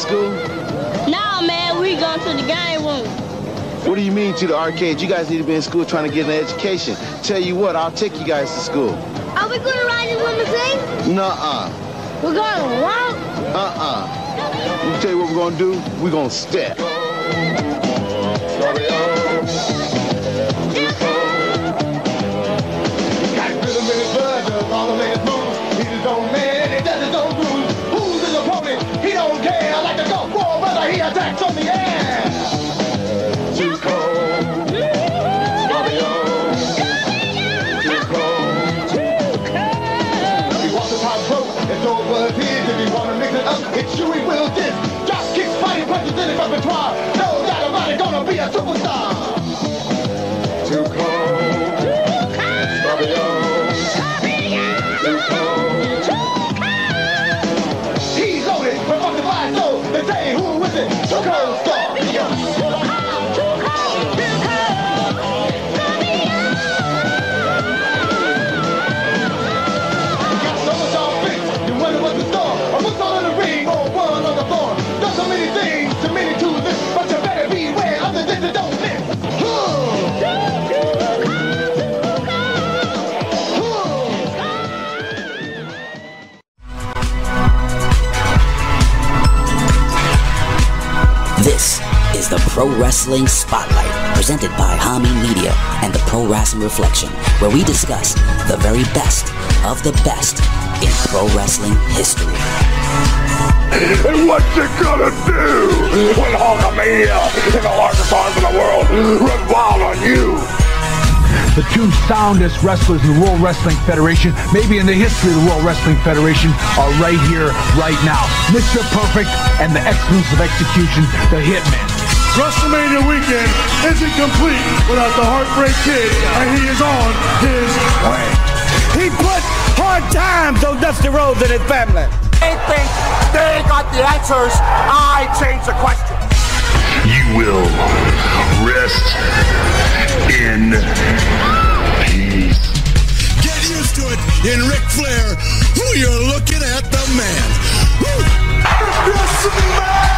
school? Nah, man, we going to the game room. What do you mean to the arcade? You guys need to be in school trying to get an education. Tell you what, I'll take you guys to school. Are we going to ride in limousine? Nuh-uh. We're going to walk. Uh-uh. Let me tell you what we're gonna do. We're gonna step. It's you Chewy Will this. Drop kicks, fighting punches in his repertoire. Pro Wrestling Spotlight, presented by Hami Media and the Pro Wrestling Reflection, where we discuss the very best of the best in pro wrestling history. And what you gonna do when Hulkamania and the largest arms in the world run wild on you? The two soundest wrestlers in the World Wrestling Federation, maybe in the history of the World Wrestling Federation, are right here, right now. Mr. Perfect and the excellence of execution, the Hitman. WrestleMania weekend isn't complete without the Heartbreak Kid, and he is on his way. He put hard times on Dusty Rhodes and his family. They think they got the answers. I change the question. You will rest in peace. Get used to it in Ric Flair. Who you're looking at the man. Get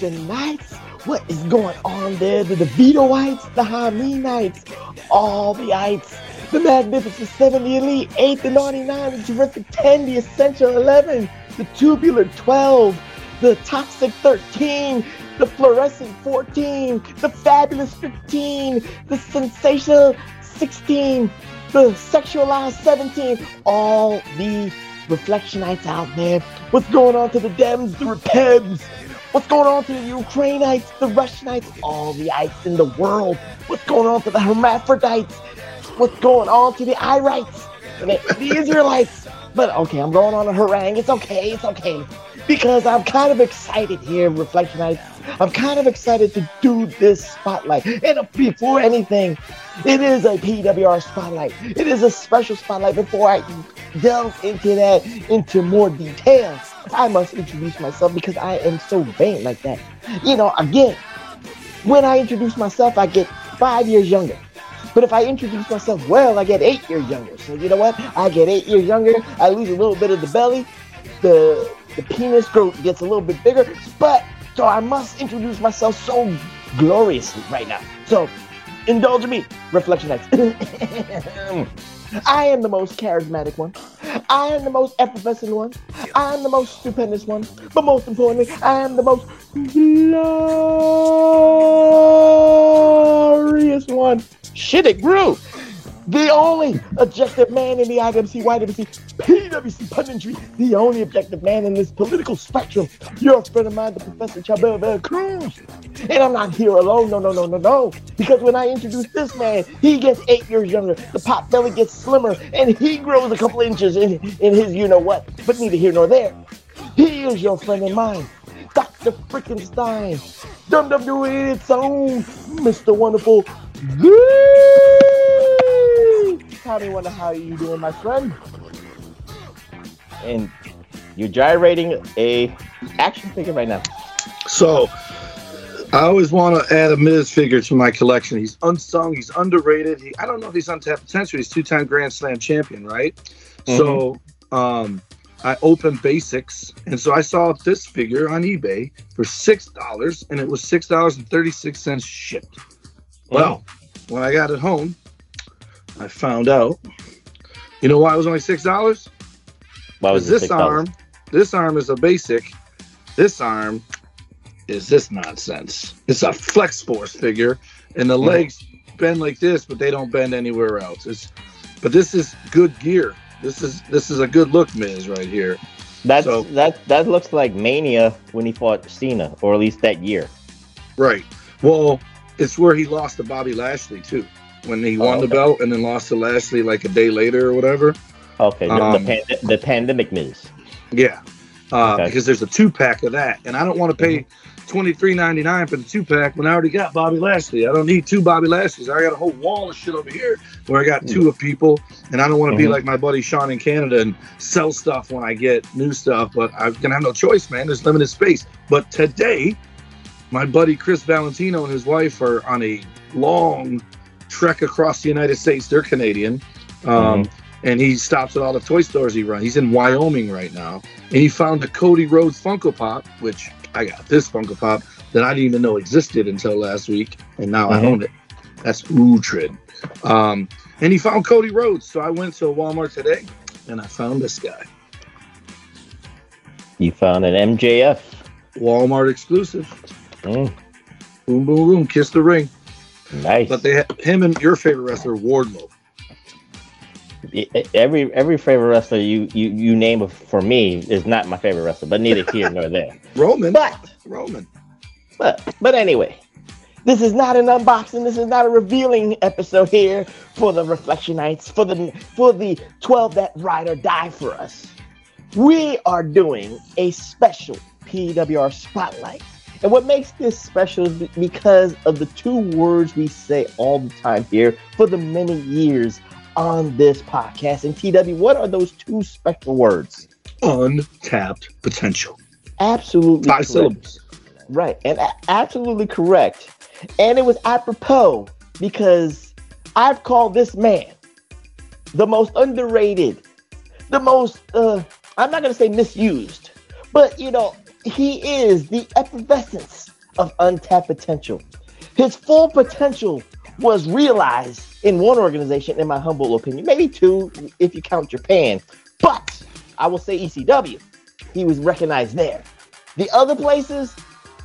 Reflectionites? What is going on there? The DeVitoites, the Haminites, all the ites, the Magnificent 7, the Elite 8, the Naughty 9, the Terrific 10, the Essential 11, the Tubular 12, the Toxic 13, the Fluorescent 14, the Fabulous 15, the Sensational 16, the Sexualized 17, all the Reflectionites out there. What's going on to the Dems, the Repebs? What's going on to the Ukrainites, the Russianites, all the ites in the world? What's going on to the Hermaphrodites? What's going on to the Irites? The, the Israelites? But okay, I'm going on a harangue. It's okay, it's okay. because I'm kind of excited here, Reflectionites. I'm kind of excited to do this spotlight. And before anything, it is a PWR spotlight. It is a special spotlight. Before I delve into that, into more detail, I must introduce myself because I am so vain like that. You know, again, when I introduce myself, I get five years younger. But if I introduce myself well, I get eight years younger. So you know what? I get eight years younger. I lose a little bit of the belly. The the penis growth gets a little bit bigger. But so I must introduce myself so gloriously right now. So indulge me, Reflectionites. I am the most charismatic one. I am the most effervescent one. I am the most stupendous one. But most importantly, I am the most glorious one. Shit, it grew. The only objective man in the IWC, YWC, PWC punditry, the only objective man in this political spectrum. You're a friend of mine, the Professor Chabel Cruz. And I'm not here alone, no, no, no, no, no. Because when I introduce this man, he gets eight years younger, the pot belly gets slimmer, and he grows a couple inches in, in his you know what. But neither here nor there. He is your friend and mine, Dr. Dum doing its own, Mr. Wonderful. Tommy Wonder, how are you doing, my friend? And you're gyrating a action figure right now. So, I always want to add a Miz figure to my collection. He's unsung, he's underrated. He, I don't know if he's untapped potential. He's two-time Grand Slam champion, right? So, um, I opened basics, and so I saw this figure on eBay for six dollars, and it was six dollars and thirty-six cents shipped. Well, when I got it home, I found out. You know why it was only six dollars? Why was this $6? arm? This arm is a basic. This arm is this nonsense. It's a Flex Force figure, and the Mhm. legs bend like this, but they don't bend anywhere else. It's, but this is good gear. This is this is a good look, Miz, right here. That's So- that that looks like Mania when he fought Cena, or at least that year. Right. Well, it's where he lost to Bobby Lashley too, when he Oh, won the belt and then lost to Lashley like a day later or whatever. Okay, the, Um, the, pand- the pandemic Miz. Yeah, uh, Okay. because there's a two pack of that, and I don't want to pay twenty three ninety nine for the two pack when I already got Bobby Lashley. I don't need two Bobby Lashley's. I got a whole wall of shit over here where I got two of people, and I don't want to be Mhm. like my buddy Sean in Canada and sell stuff when I get new stuff. But I'm gonna have no choice, man. There's limited space. But today, my buddy Chris Valentino and his wife are on a long trek across the United States. They're Canadian. Um, And he stops at all the toy stores he runs. He's in Wyoming right now. And he found a Cody Rhodes Funko Pop, which I got this Funko Pop that I didn't even know existed until last week. And now I Mhm. own it. That's Utrid. Um, and he found Cody Rhodes. So I went to Walmart today and I found this guy. You found an MJF. Walmart exclusive. Mm, Boom, boom, boom. Kiss the ring. Nice. But they him and your favorite wrestler, Wardlow. Every every favorite wrestler you you you name for me is not my favorite wrestler, but neither here nor there. Roman. But Roman. but but anyway, this is not an unboxing. This is not a revealing episode here for the Reflectionites for the for the twelve that ride or die for us. We are doing a special PWR spotlight. And what makes this special is because of the two words we say all the time here for the many years on this podcast. And TW, what are those two special words? Untapped potential. Absolutely Five correct. syllables. Right, and a- absolutely correct. And it was apropos because I've called this man the most underrated, the most, uh, I'm not going to say misused, but you know, he is the effervescence of untapped potential. His full potential was realized in one organization, in my humble opinion, maybe two if you count Japan, but I will say ECW. He was recognized there. The other places,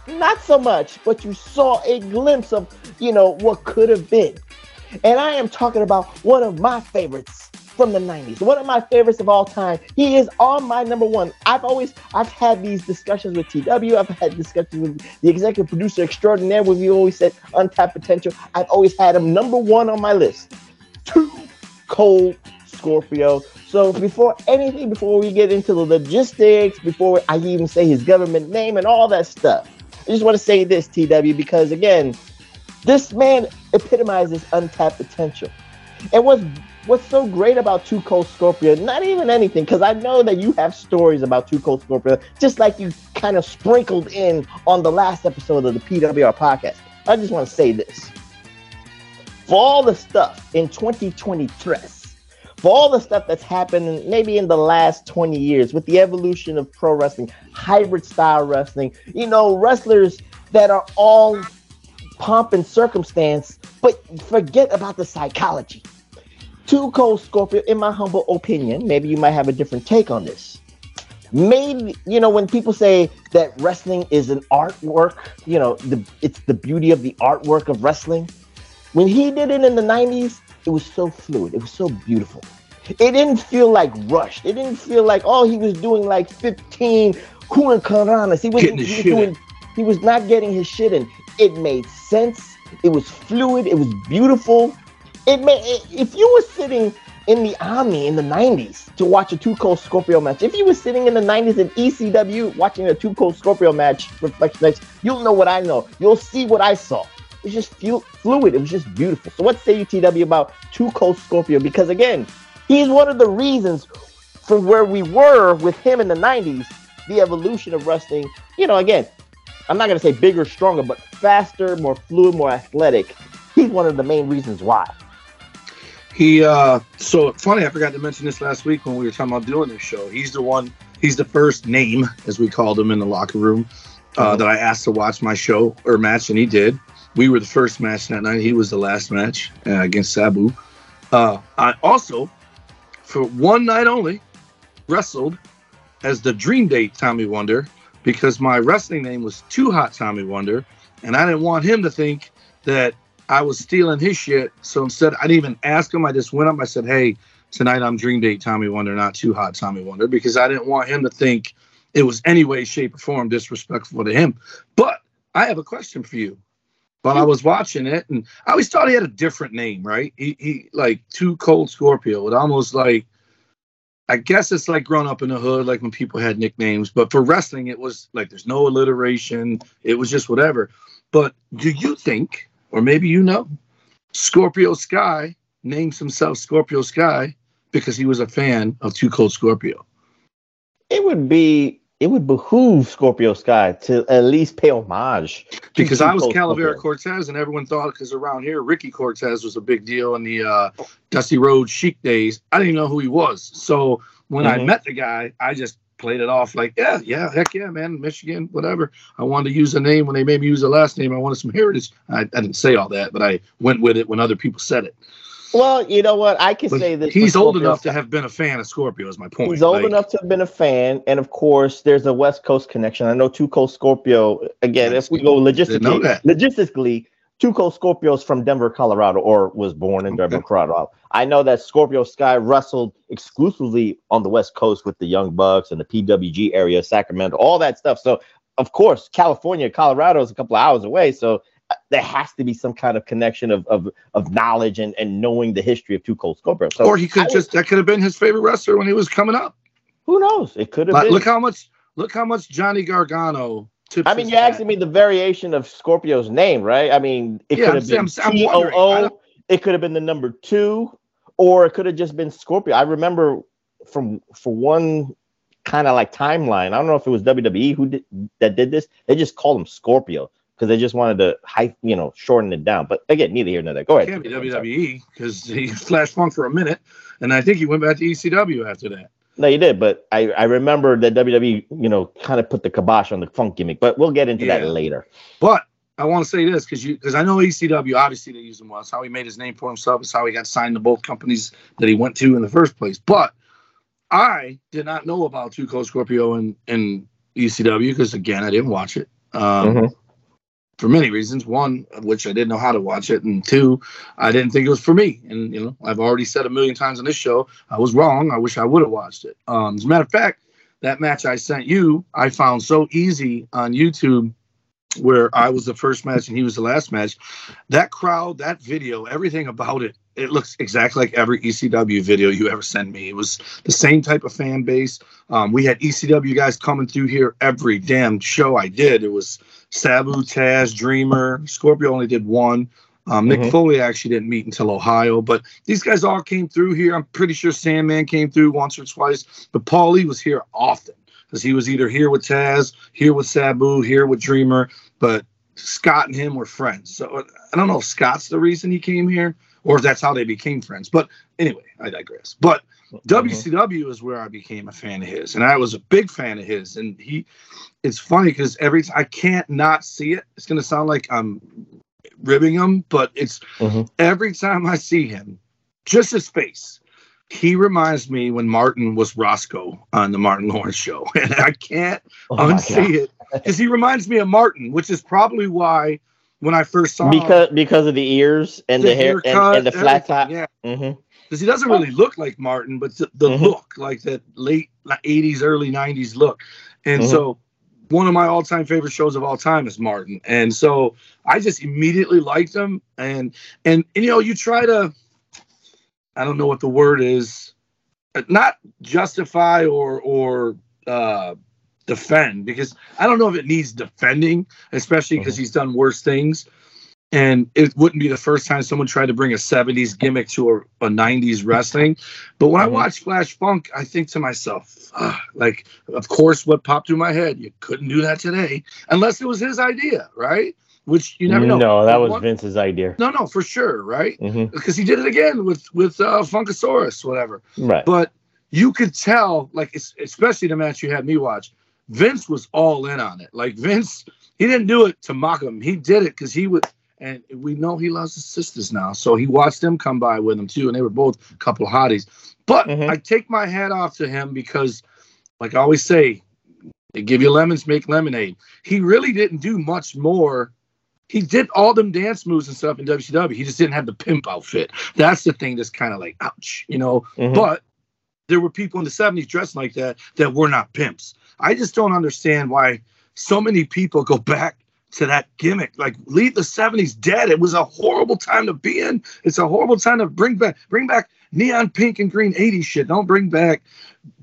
not so much, but you saw a glimpse of, you know, what could have been. And I am talking about one of my favorites from the 90s, one of my favorites of all time. He is on my number one. I've always, I've had these discussions with TW. I've had discussions with the executive producer extraordinaire where we always said untapped potential. I've always had him number one on my list. Two cold Scorpio. So before anything, before we get into the logistics, before I even say his government name and all that stuff, I just want to say this, TW, because again, this man epitomizes untapped potential. And what's what's so great about Two Cold Scorpio, not even anything, because I know that you have stories about Two Cold Scorpio, just like you kind of sprinkled in on the last episode of the PWR podcast. I just want to say this. For all the stuff in 2023, for all the stuff that's happened maybe in the last 20 years with the evolution of pro wrestling, hybrid style wrestling, you know, wrestlers that are all pomp and circumstance, but forget about the psychology. Two Cold Scorpio, in my humble opinion, maybe you might have a different take on this. Maybe you know when people say that wrestling is an artwork, you know, the it's the beauty of the artwork of wrestling. When he did it in the '90s, it was so fluid. It was so beautiful. It didn't feel like rushed. It didn't feel like oh he was doing like 15 hurricanranas. He was, he was doing. He was not getting his shit in. It made sense. It was fluid. It was beautiful. It made if you were sitting in the Omni in the 90s to watch a Two Cold Scorpio match, if you were sitting in the 90s in ECW watching a Two Cold Scorpio match, Reflectionites, you'll know what I know. You'll see what I saw. It was just fluid. It was just beautiful. So what say you, TW, about Two Cold Scorpio? Because again, he's one of the reasons from where we were with him in the 90s, the evolution of wrestling. You know, again, I'm not going to say bigger, stronger, but faster, more fluid, more athletic. He's one of the main reasons why. He uh so funny, I forgot to mention this last week when we were talking about doing this show. He's the one he's the first name, as we called him in the locker room, uh, Mhm. that I asked to watch my show or match, and he did. We were the first match that night. He was the last match uh, against Sabu. Uh, I also, for one night only, wrestled as the Dream Date Tommy Wonder because my wrestling name was Too Hot Tommy Wonder, and I didn't want him to think that I was stealing his shit. So instead, I didn't even ask him. I just went up. I said, "Hey, tonight I'm Dream Date Tommy Wonder, not Too Hot Tommy Wonder," because I didn't want him to think it was any way, shape, or form disrespectful to him. But I have a question for you. While I was watching it, and I always thought he had a different name, right? He, he like Too Cold Scorpio. It almost like, I guess it's like growing up in the hood, like when people had nicknames. But for wrestling, it was like there's no alliteration. It was just whatever. But do you think, or maybe you know, Scorpio Sky names himself Scorpio Sky because he was a fan of Too Cold Scorpio? It would be it would behoove Scorpio Sky to at least pay homage. Because I was Calavera. Cortez, and everyone thought because around here Ricky Cortez was a big deal in the uh, Dusty Road Chic days. I didn't even know who he was. So when I Mhm. met the guy, I just played it off like, yeah, yeah, heck yeah, man, Michigan, whatever. I wanted to use a name when they made me use a last name. I wanted some heritage. I, I didn't say all that, but I went with it when other people said it. Well, you know what? I can But say this. he's old enough to have been a fan of Scorpio. Is my point. He's old Like, enough to have been a fan, and of course, there's a West Coast connection. I know Two Cold Scorpio. Again, if we go logistically, logistically, Two Cold Scorpio's from Denver, Colorado, or was born in Denver, Colorado. I know that Scorpio Sky wrestled exclusively on the West Coast with the Young Bucks and the PWG area, Sacramento, all that stuff. So, of course, California, Colorado is a couple of hours away. So uh, there has to be some kind of connection of of, of knowledge and, and knowing the history of Two Cold Scorpio. So or he could I would- just that could have been his favorite wrestler when he was coming up. who knows? It could have Like, look how much look how much Johnny Gargano I mean, you're asking me the variation of Scorpio's name, right? I mean, it Yeah, could have been I'm T wondering. I O O. don't- It could have been the number two, or it could have just been Scorpio. I remember from for one kind of like timeline. I don't know if it was WWE who did that did this. They just called him Scorpio because they just wanted to hype, you know, shorten it down. But again, neither here nor there. Go ahead. can't be WWE because he flashed funk for a minute, and I think he went back to ECW after that. No, you did, but I, I remember that WWE, you know, kind of put the kibosh on the funk gimmick. But we'll get into Yeah. that later. But I want to say this because you because I know ECW obviously they use him well. It's how he made his name for himself. It's how he got signed to both companies that he went to in the first place. But I did not know about Two Cold Scorpio and and ECW because again I didn't watch it. Um, Mhm. For many reasons, one which I didn't know how to watch it, and two, I didn't think it was for me. And you know, I've already said a million times on this show, I was wrong. I wish I would have watched it. Um, as a matter of fact, that match I sent you, I found so easy on YouTube where I was the first match and he was the last match. That crowd, that video, everything about it it looks exactly like every ECW video you ever send me. It was the same type of fan base. Um, we had ECW guys coming through here every damn show I did. It was Sabu, Taz, Dreamer. Scorpio only did one. Um, Mick Mhm. Foley actually didn't meet until Ohio, but these guys all came through here. I'm pretty sure Sandman came through once or twice, but Paulie was here often because he was either here with Taz, here with Sabu, here with Dreamer. But Scott and him were friends. So I don't know if Scott's the reason he came here or if that's how they became friends. But anyway, I digress. But WCW is where I became a fan of his, and I was a big fan of his. And he, it's funny because every time I can't not see it. It's gonna sound like I'm ribbing him, but it's Mhm. every time I see him, just his face. He reminds me when Martin was Roscoe on the Martin Lawrence show, and I can't Oh unsee it because he reminds me of Martin, which is probably why when I first saw him, because because of the ears and the, hair and, and the flat top. Yeah, hmm because he doesn't really look like Martin, but the, the Mhm. look, like that late '80s, early '90s look. And Mhm. so, one of my all-time favorite shows of all time is Martin, and so I just immediately liked him. And and, and you know, you try to, I don't know what the word is, uh, not justify or or uh, defend because I don't know if it needs defending, especially because he's done worse things. And it wouldn't be the first time someone tried to bring a 70s gimmick to a, a 90s wrestling. But when I Mhm. watch Flash Funk, I think to myself, ah, like, of course, what popped through my head, you couldn't do that today unless it was his idea, right? Which you never know. No, that was one- Vince's idea. No, no, for sure, right? hmm Because he did it again with with uh, Funkasaurus, whatever Right. but you could tell, like especially the match you had me watch, Vince was all in on it. Like Vince, he didn't do it to mock him. He did it because he would, and we know he loves his sisters now, so he watched them come by with him too, and they were both a couple of hotties. But Mhm. I take my hat off to him because, like I always say, they give you lemons, make lemonade. He really didn't do much more. He did all them dance moves and stuff in WCW. He just didn't have the pimp outfit. That's the thing that's kind of like, ouch, you know. Mhm. But there were people in the 70s dressing like that that were not pimps. I just don't understand why so many people go back to that gimmick. Like leave the 70s dead. It was a horrible time to be in. It's a horrible time to bring back bring back neon pink and green 80s shit. Don't bring back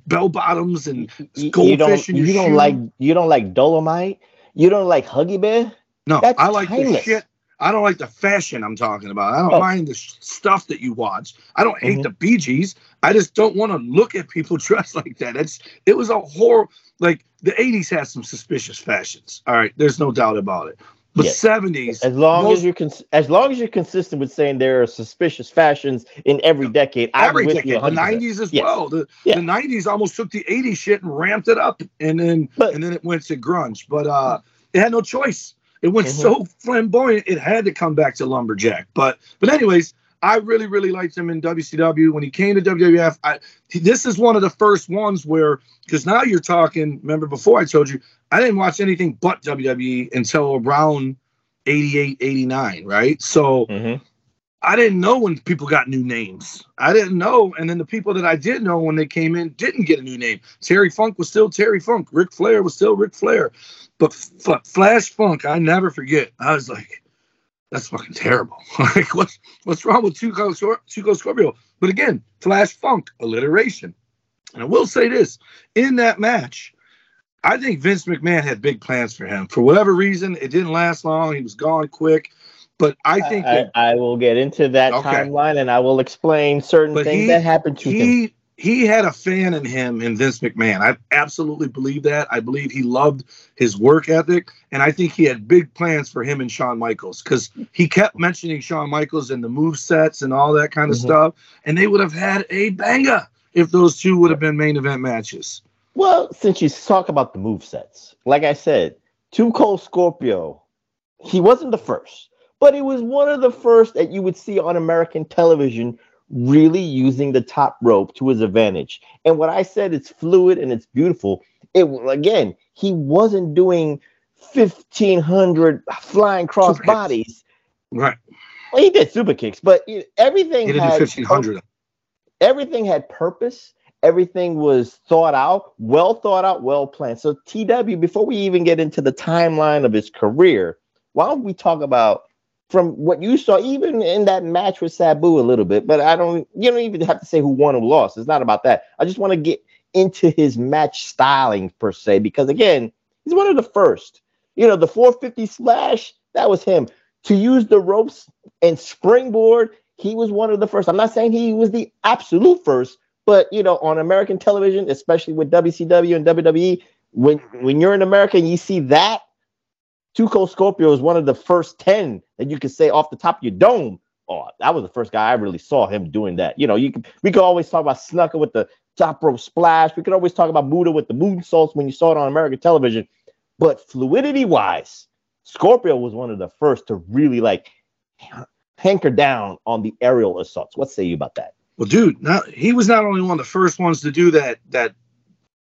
bell bottoms and goldfish you don't in your you don't shoe. like you don't like Dolomite. You don't like Huggy Bear. No, That's I like the shit. I don't like the fashion I'm talking about. I don't Oh. mind the sh- stuff that you watch. I don't hate Mhm. the Bee Gees. I just don't want to look at people dressed like that. It's it was a horror. Like the '80s had some suspicious fashions. All right, there's no doubt about it. But Yes. '70s, As long most- as you're cons- as long as you're consistent with saying there are suspicious fashions in every decade, every with decade, the '90s as Yes. well. The Yeah. the '90s almost took the '80s shit and ramped it up, and then But- and then it went to grunge. But uh, it had no choice. It went Mhm. so flamboyant, it had to come back to lumberjack. But but anyways, I really really liked him in WCW when he came to WWF. I, this is one of the first ones where because now you're talking. Remember before I told you I didn't watch anything but WWE until around 88, 89, right? So. Mhm. I didn't know when people got new names. I didn't know. And then the people that I did know when they came in didn't get a new name. Terry Funk was still Terry Funk. Ric Flair was still Ric Flair. But F- Flash Funk, I never forget. I was like, that's fucking terrible. like, what's what's wrong with Scor- Two Cold Scorpio? But again, Flash Funk, alliteration. And I will say this in that match, I think Vince McMahon had big plans for him. For whatever reason, it didn't last long. He was gone quick. But I think I, that I will get into that Okay. timeline and I will explain certain But things he- that happened to him. He had a fan in him in Vince McMahon. I absolutely believe that. I believe he loved his work ethic, and I think he had big plans for him and Shawn Michaels because he kept mentioning Shawn Michaels and the move sets and all that kind of Mhm. stuff, and they would have had a banger if those two would have been main event matches. Well, since you talk about the move sets, like I said, Too Cold Scorpio, he wasn't the first, but he was one of the first that you would see on American television really using the top rope to his advantage. And what I said, it's fluid and it's beautiful. It again, he wasn't doing 1500 flying cross Super bodies. Right. Well, he did super kicks, but you- everything He didn't had fifteen hundred. everything had purpose. Everything was thought out, well thought out, well planned. So TW, before we even get into the timeline of his career, why don't we talk about from what you saw, even in that match with Sabu a little bit, but I don't you don't even have to say who won or lost. It's not about that. I just want to get into his match styling per se, because again, he's one of the first. You know, the 450 splash, that was him. To use the ropes and springboard, he was one of the first. I'm not saying he was the absolute first, but you know, on American television, especially with WCW and WWE, when when you're in America and you see that, Cold Scorpio is one of the first 10 that you can say off the top of your dome. Oh, that was the first guy I really saw him doing that. You know, you can we could always talk about Snuka with the top rope splash. We could always talk about Muta with the moonsaults when you saw it on American television. But fluidity wise, Scorpio was one of the first to really like hanker down on the aerial assaults. What say you about that? Well, dude, not he was not only one of the first ones to do that that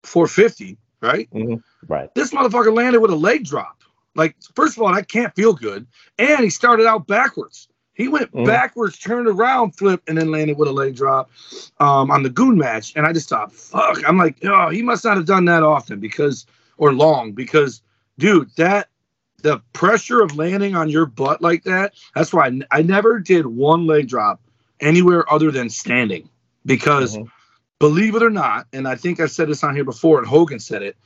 450, right? Mm-hmm. Right. This motherfucker landed with a leg drop. Like, first of all, I can't feel good. And he started out backwards. He went Mhm. backwards, turned around, flipped, and then landed with a leg drop um, on the goon match. And I just thought, fuck. I'm like, oh, he must not have done that often because, or long, because, dude, that the pressure of landing on your butt like that. That's why I, n- I never did one leg drop anywhere other than standing because believe it or not, and I think I said this on here before, and Hogan said it,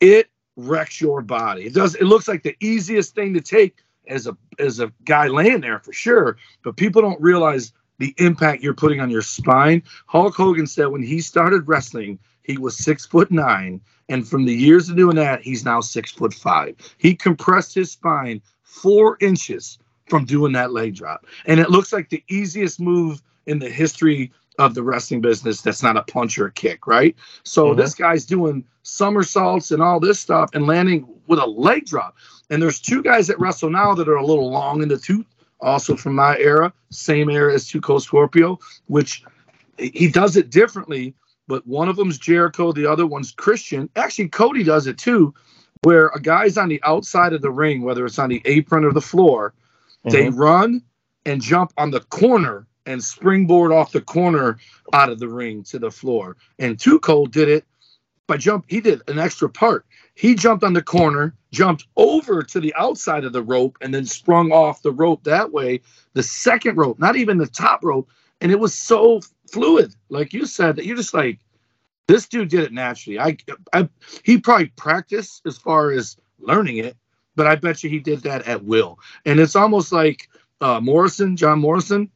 it wrecks your body. It does. It looks like the easiest thing to take as a as a guy laying there for sure, but people don't realize the impact you're putting on your spine. Hulk Hogan said when he started wrestling, he was six foot nine, and from the years of doing that, he's now six foot five. He compressed his spine four inches from doing that leg drop, and it looks like the easiest move in the history of the wrestling business that's not a punch or a kick, right? So Mhm. this guy's doing somersaults and all this stuff and landing with a leg drop. And there's two guys that wrestle now that are a little long in the tooth, also from my era, same era as Cold Scorpio, which he does it differently, but one of them's Jericho, the other one's Christian. Actually, Cody does it too, where a guy's on the outside of the ring, whether it's on the apron or the floor, they Mhm. run and jump on the corner and springboard off the corner out of the ring to the floor. And Two did it by jump. He did an extra part. He jumped on the corner, jumped over to the outside of the rope, and then sprung off the rope that way. The second rope, not even the top rope, and it was so fluid, like you said, that you're just like, this dude did it naturally. I, I he probably practiced as far as learning it, but I bet you he did that at will. And it's almost like uh, Morrison, John Morrison,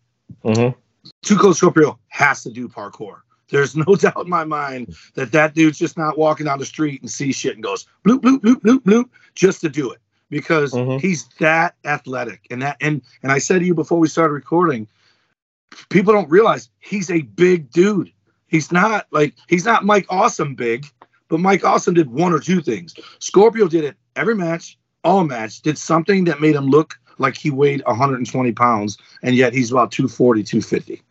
Mm-hmm. Two Cold Scorpio has to do parkour. There's no doubt in my mind that that dude's just not walking down the street and sees shit and goes bloop bloop bloop bloop bloop just to do it because Mhm. he's that athletic and that and and I said to you before we started recording, people don't realize he's a big dude. He's not like he's not Mike Awesome big, but Mike Awesome did one or two things. Scorpio did it every match, all match, did something that made him look like he weighed 120 pounds, and yet he's about 240, 250.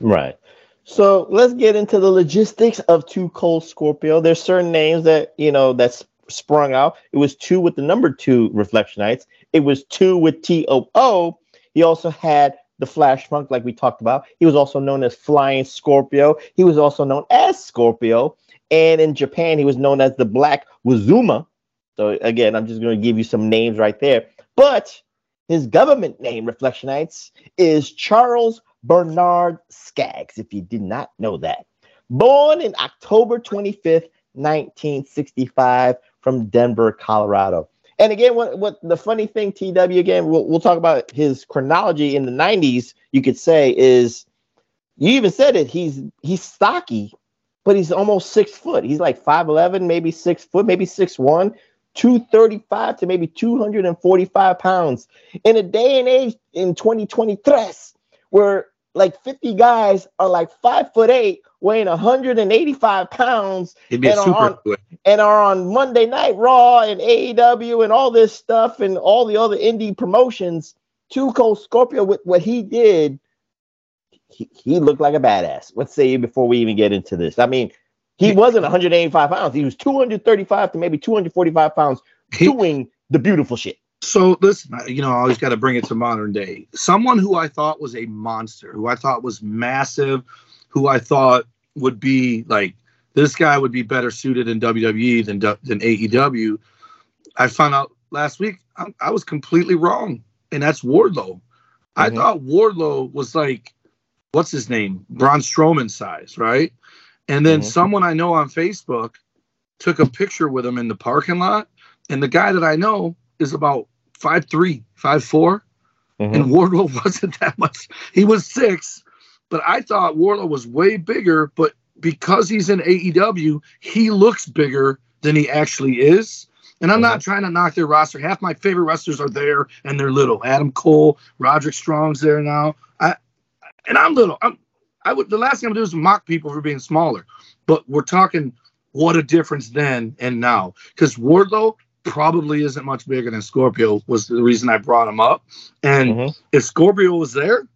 Right. So let's get into the logistics of two cold Scorpio. There's certain names that you know that's sprung out. It was two with the number two Reflectionites. It was two with TOO. He also had the Flash Funk, like we talked about. He was also known as Flying Scorpio. He was also known as Scorpio. And in Japan, he was known as the Black Wazuma. So again, I'm just going to give you some names right there. But his government name, Reflectionites, is Charles Bernard Scaggs, if you did not know that. Born in October 25th, 1965, from Denver, Colorado. And again, what, what the funny thing, TW, again, we'll, we'll talk about his chronology in the 90s, you could say, is you even said it, he's he's stocky, but he's almost six foot. He's like 5'11, maybe six foot, maybe 6'1. 235 to maybe 245 pounds in a day and age in 2023 where like 50 guys are like five foot eight weighing 185 pounds and are on, and are on monday night raw and aew and all this stuff and all the other indie promotions two cold scorpio with what he did he, he looked like a badass. Let's say before we even get into this? I mean he wasn't 185 pounds. He was 235 to maybe 245 pounds doing the beautiful shit. So listen, you know, I always got to bring it to modern day. Someone who I thought was a monster, who I thought was massive, who I thought would be like this guy would be better suited in WWE than than AEW. I found out last week I, I was completely wrong, and that's Wardlow. I mm-hmm. thought Wardlow was like, what's his name? Braun Strowman size, right? And then Mhm. someone I know on Facebook took a picture with him in the parking lot. And the guy that I know is about five three, five four, Mhm. And Wardlow wasn't that much. He was six, but I thought Wardlow was way bigger. But because he's in AEW, he looks bigger than he actually is. And I'm not trying to knock their roster. Half my favorite wrestlers are there, and they're little. Adam Cole, Roderick Strong's there now. I and I'm little. I'm I would the last thing I'm gonna do is mock people for being smaller. But we're talking what a difference then and now. Because Wardlow probably isn't much bigger than Scorpio was the reason I brought him up. And Mm-hmm. if Scorpio was there,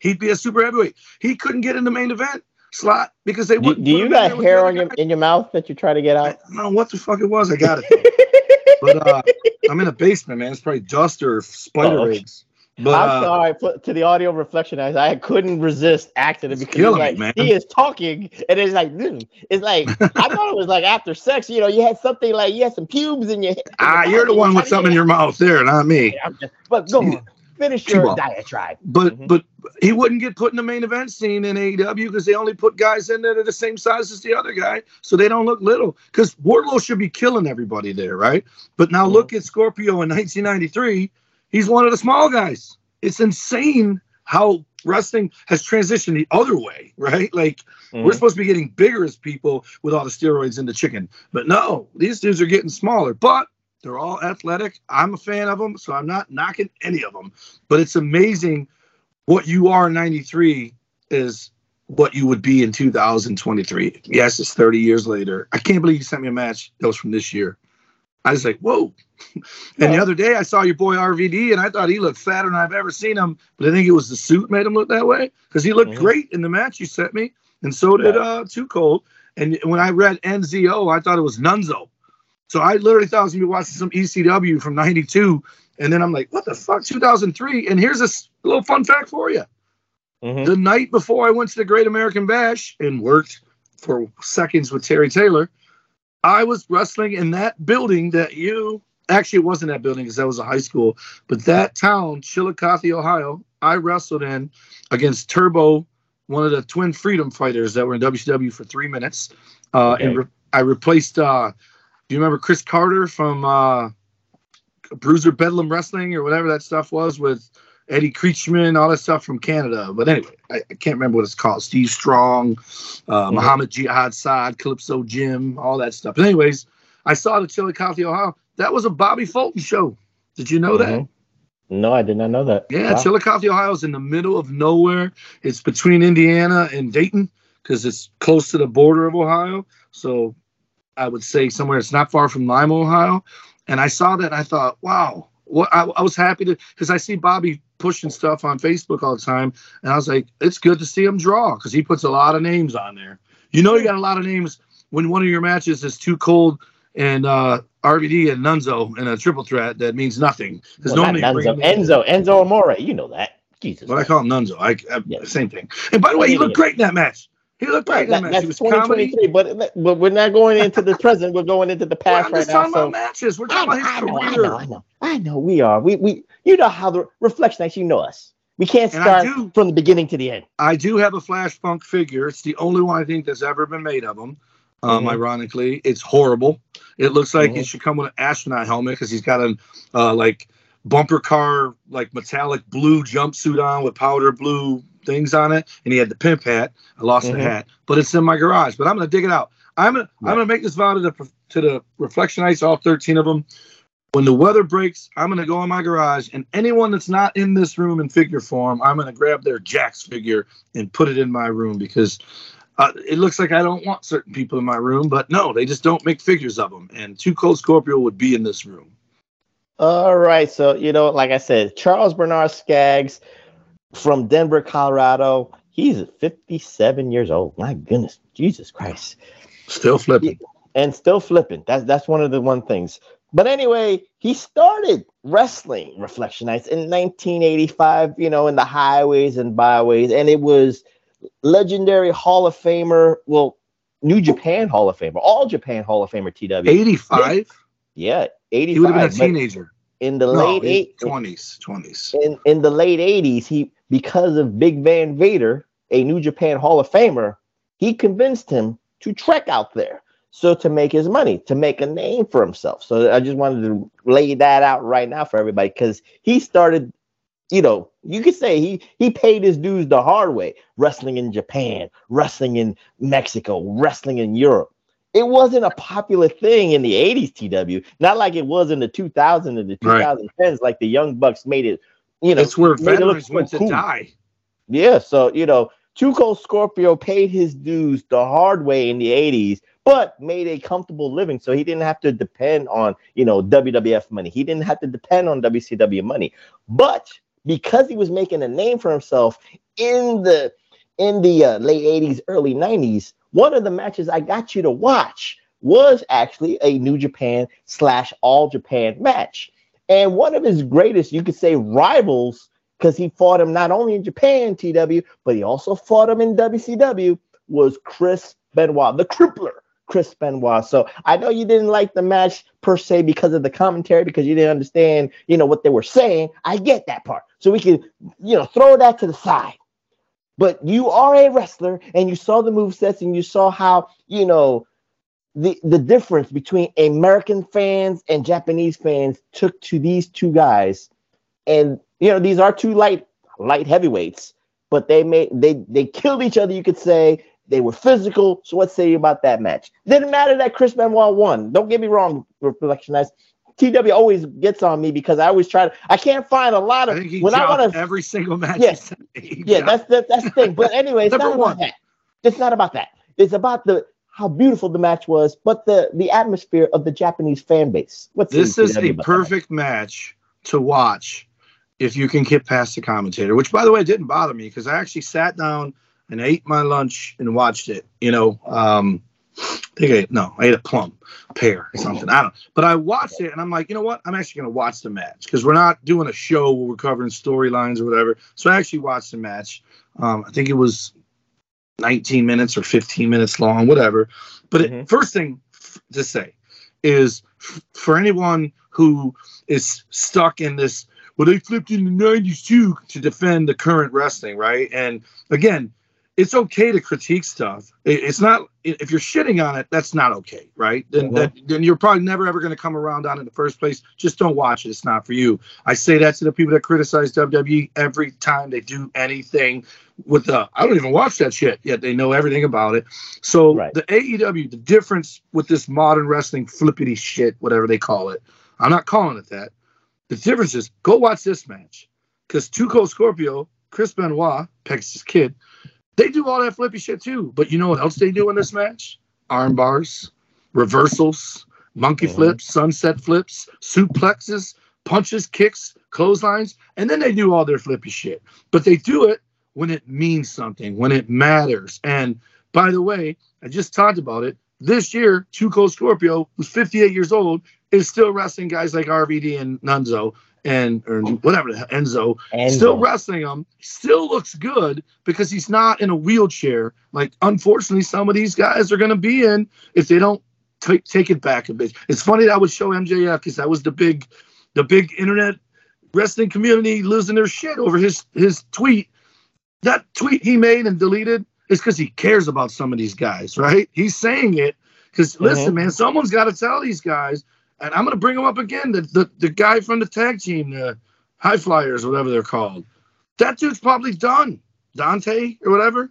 he'd be a super heavyweight. He couldn't get in the main event slot because they Do, wouldn't. do put you him in there got hair on your guy. in your mouth that you try to get out? I don't know what the fuck it was. I got it. but uh, I'm in a basement, man. It's probably dust or spider Oh, okay. eggs. But I'm uh, sorry for, to the audio reflection. I, I couldn't resist acting it because me, man. he is talking and it's like mm. it's like I thought it was like after sex. You know, you had something like you had some pubes in your. in ah, you're the one with something in your mouth there, not me. Just- But go on, finish your diatribe. But Mm-hmm. but he wouldn't get put in the main event scene in AEW because they only put guys in there that are the same size as the other guy, so they don't look little. Because Wardlow should be killing everybody there, right? But now look Mm-hmm. at Scorpio in 1993. He's one of the small guys. It's insane how wrestling has transitioned the other way, right? Like we're Mhm. supposed to be getting bigger as people with all the steroids in the chicken, but no, these dudes are getting smaller. But they're all athletic. I'm a fan of them, so I'm not knocking any of them. But it's amazing what you are in 93 is what you would be in 2023. Yes, it's 30 years later. I can't believe you sent me a match that was from this year. I was like, whoa. And the other day I saw your boy RVD and I thought he looked fatter than I've ever seen him. But I think it was the suit made him look that way because he looked Mhm. great in the match you sent me. And so did uh Too Cold. And when I read NZO, I thought it was Nunzo. So I literally thought I was gonna be watching some ECW from '92, and then I'm like, "What the fuck?" 2003. And here's a little fun fact for you: Mhm. the night before I went to the Great American Bash and worked for seconds with Terry Taylor, I was wrestling in that building that you actually it wasn't that building because that was a high school, but that town, Chillicothe, Ohio, I wrestled in against Turbo, one of the twin freedom fighters that were in WCW for three minutes. Uh, And re- I replaced. Uh, do you remember Chris Carter from uh, Bruiser Bedlam Wrestling or whatever that stuff was with Eddie Creatchman, all that stuff from Canada. But anyway, I, I can't remember what it's called. Steve Strong, uh, Muhammad Jihad Saad, Calypso Jim, all that stuff. But anyways, I saw the Chillicothe, Ohio. That was a Bobby Fulton show. Did you know that? Mhm. No, I did not know that. Yeah, Wow. Chillicothe, Ohio is in the middle of nowhere. It's between Indiana and Dayton because it's close to the border of Ohio. So I would say somewhere it's not far from Lima, Ohio. And I saw that and I thought, wow, what I, I was happy to because I see Bobby pushing stuff on Facebook all the time. And I was like, it's good to see him draw because he puts a lot of names on there. You know, you got a lot of names when one of your matches is too cold and uh, RVD and Nunzo in a triple threat that means nothing. Because Well, normally you Enzo, Enzo, Amore. You know that. Jesus. but I call him Nunzo. I, I Yeah. same thing. And by the way, he looked great in that match. He looked in that that, match. He that's was comedy. 2023, but but we're not going into the present. We're going into the Well, past I'm right now. talking So about matches. We're I talking I about know, his I career. know, I know, I know. We are. We we. You know how the Reflectionites. You know us. We can't start do. from the beginning to the end. I do have a Flash Funk figure. It's the only one I think that's ever been made of him. Um, Mhm. Ironically, it's horrible. It looks like Mhm. he should come with an astronaut helmet because he's got a uh, like bumper car, like metallic blue jumpsuit on with powder blue things on it, and he had the pimp hat. I lost the Mhm. hat, but it's in my garage. But I'm gonna dig it out. I'm gonna I'm gonna make this vow to the to the Reflectionites, all 13 of them. When the weather breaks, I'm gonna go in my garage, and anyone that's not in this room in figure form, I'm gonna grab their Jakks figure and put it in my room because uh, it looks like I don't want certain people in my room, but no, they just don't make figures of them. And Two Cold Scorpio would be in this room. All right. So, you know, like I said, Charles Bernard Scaggs from Denver, Colorado. He's 57 years old. My goodness. Jesus Christ. Still flipping. And still flipping. That's that's one of the one things. But anyway, he started wrestling Reflectionites in 1985, you know, in the highways and byways. And it was legendary Hall of Famer, well, New Japan Hall of Famer, all Japan Hall of Famer TW. 85. Yeah, 85. He would have been a teenager. in the No, late eight, twenties, twenties. in in the late 80s he because of big van vader a new japan hall of famer he convinced him to trek out there. So to make his money to make a name for himself. So i just wanted to lay that out right now for everybody because he started you know you could say he he paid his dues the hard way. Wrestling in japan wrestling in mexico wrestling in europe. It wasn't a popular thing in the 80s tw not like it was in the 2000s and the Right. 2010s like the young bucks made it you know It's where veterans went to cool. die. Yeah, so you know, Two Cold Scorpio paid his dues the hard way in the 80s, but made a comfortable living. So he didn't have to depend on, you know, WWF money. He didn't have to depend on WCW money. But because he was making a name for himself in the in the uh, late 80s, early 90s, one of the matches I got you to watch was actually a New Japan slash All Japan match. And one of his greatest, you could say, rivals because he fought him not only in Japan, TW, but he also fought him in WCW, was Chris Benoit, the crippler, Chris Benoit. So I know you didn't like the match per se because of the commentary, because you didn't understand, you know, what they were saying. I get that part. So we can, you know, throw that to the side. But you are a wrestler and you saw the move sets and you saw how, you know, the, the difference between American fans and Japanese fans took to these two guys and you know these are two light light heavyweights but they made they they killed each other you could say they were physical so let's say about that match didn't matter that chris benoit won don't get me wrong Reflection Reflectionites tw always gets on me because i always try to i can't find a lot I of he when i want to every single match. Yeah. sent me. yeah that's the, that's the thing but anyway it's not one. about that it's not about that it's about the how beautiful the match was but the the atmosphere of the japanese fan base what's This is a about that? perfect match to watch if you can get past the commentator, which by the way didn't bother me because I actually sat down and ate my lunch and watched it. You know, um, I think I no, I ate a plum, pear, or something. I don't. But I watched it and I'm like, you know what? I'm actually going to watch the match because we're not doing a show where we're covering storylines or whatever. So I actually watched the match. Um, I think it was 19 minutes or 15 minutes long, whatever. But it, Mhm. first thing f- to say is f- for anyone who is stuck in this, well, they flipped in the 90s too to defend the current wrestling, right? And again, it's okay to critique stuff. It's not if you're shitting on it, that's not okay, right? Then Mhm. that, then you're probably never ever going to come around on it in the first place. Just don't watch it. It's not for you. I say that to the people that criticize WWE every time they do anything with the I don't even watch that shit yet they know everything about it. So Right. the AEW, the difference with this modern wrestling flippity shit, whatever they call it, I'm not calling it that. The difference is go watch this match because Two Cold Scorpio, Chris Benoit, Pegasus Kid, they do all that flippy shit too. But you know what else they do in this match? Arm bars, reversals, monkey Mhm. flips, sunset flips, suplexes, punches, kicks, clotheslines, and then they do all their flippy shit. But they do it when it means something, when it matters. And by the way, I just talked about it. This year, Two Cold Scorpio, who's 58 years old, is still wrestling guys like RVD and Nunzo and or whatever the hell, Enzo, Enzo. still wrestling him. Still looks good because he's not in a wheelchair. Like unfortunately, some of these guys are going to be in if they don't take take it back a bit. It's funny that I would show MJF because that was the big, the big internet wrestling community losing their shit over his his tweet. That tweet he made and deleted is because he cares about some of these guys, right? He's saying it because listen, mm-hmm. man, someone's got to tell these guys, and I'm gonna bring him up again. The the, the guy from the tag team, the High Flyers, whatever they're called. That dude's probably done. Dante or whatever.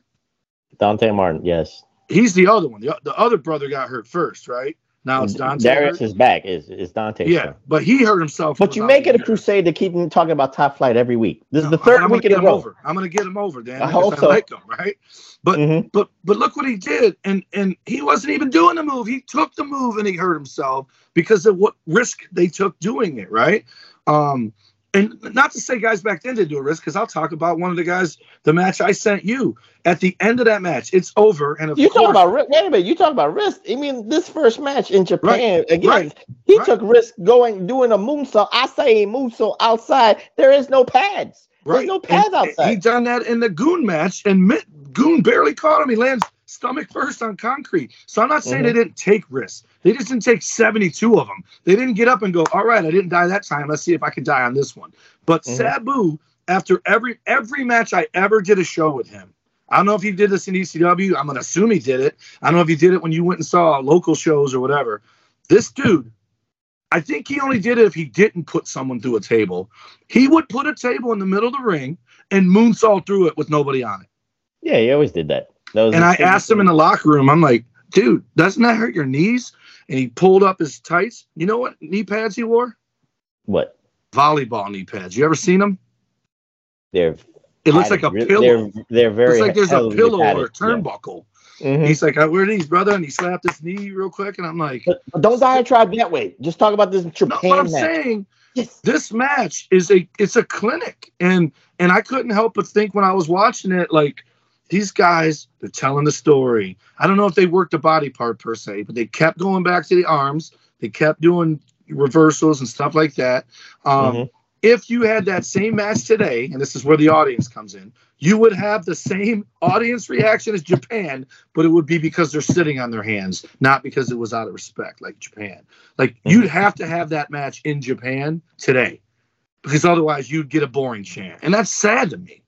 Dante Martin, yes. He's the other one. The, the other brother got hurt first, right? Now it's Dante. Darius hurt. is back. Is is Dante? Yeah, but he hurt himself. But you make it a crusade to keep him talking about top flight every week. This is the No, third I'm week in a row. over. I'm gonna get him over, Dan. I hope so. like him, right? But Mhm. but but look what he did, and and he wasn't even doing the move. He took the move and he hurt himself because of what risk they took doing it, right? Um, and not to say guys back then didn't do a risk, because I'll talk about one of the guys, the match I sent you. At the end of that match, it's over, and of You talk about ri- wait a minute. You talk about risk. I mean, this first match in Japan Right, again, right, he right. took risk going doing a moonsault. I say a moonsault outside. There is no pads. There's no pads And- and He done that in the Goon match, and Goon barely caught him. He lands stomach first on concrete. So I'm not saying Mhm. they didn't take risks. They just didn't take 72 of them. They didn't get up and go, all right, I didn't die that time. Let's see if I can die on this one. But Mhm. Sabu, after every every match I ever did a show with him, I don't know if he did this in ECW. I'm gonna assume he did it. I don't know if he did it when you went and saw local shows or whatever. This dude, I think he only did it if he didn't put someone through a table. He would put a table in the middle of the ring and moonsault through it with nobody on it. Yeah, he always did that. And I asked him in the locker room, I'm like, dude, doesn't that hurt your knees? And he pulled up his tights. You know what knee pads he wore? What? Volleyball knee pads. You ever seen them? They're It looks like a padded. pillow. They're, they're very It's like there's a pillow or a padded, yeah. turnbuckle. Mhm. He's like, I wear these, brother. And he slapped his knee real quick. And I'm like, But, but don't diatribe that way. Just talk about this no, Japan what I'm match. saying, this match is a it's a clinic. And and I couldn't help but think when I was watching it, like these guys, they're telling the story. I don't know if they worked a body part per se, but they kept going back to the arms. They kept doing reversals and stuff like that. Um, Mhm. If you had that same match today, and this is where the audience comes in, you would have the same audience reaction as Japan, but it would be because they're sitting on their hands, not because it was out of respect, like Japan. Like you'd have to have that match in Japan today, because otherwise you'd get a boring chant, and that's sad to me.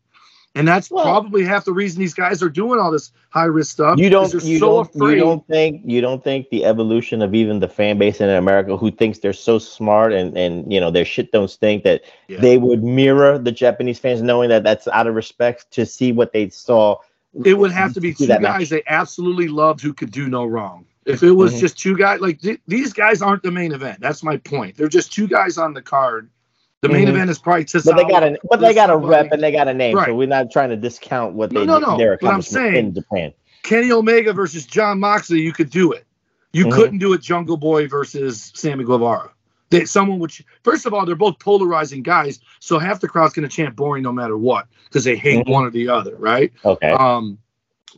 And that's Well- probably half the reason these guys are doing all this high risk stuff. You don't. You so don't. You don't think. You don't think the evolution of even the fan base in America, who thinks they're so smart and and you know their shit don't stink, that Yeah. they would mirror the Japanese fans, knowing that that's out of respect to see what they saw. It would have to be two guys match. they absolutely loved who could do no wrong. If it was Mhm. just two guys, like th- these guys aren't the main event. That's my point. They're just two guys on the card. The main Mhm. event is probably But they got a. But they got a rep and they got a name, Right. so we're not trying to discount what No, they no, no, their but I'm saying- in Japan. Kenny Omega versus John Moxley. You could do it. You Mhm. couldn't do it. Jungle Boy versus Sammy Guevara. They, someone which First of all, they're both polarizing guys, so half the crowd's going to chant boring no matter what because they hate Mhm. one or the other, right? Okay. Um,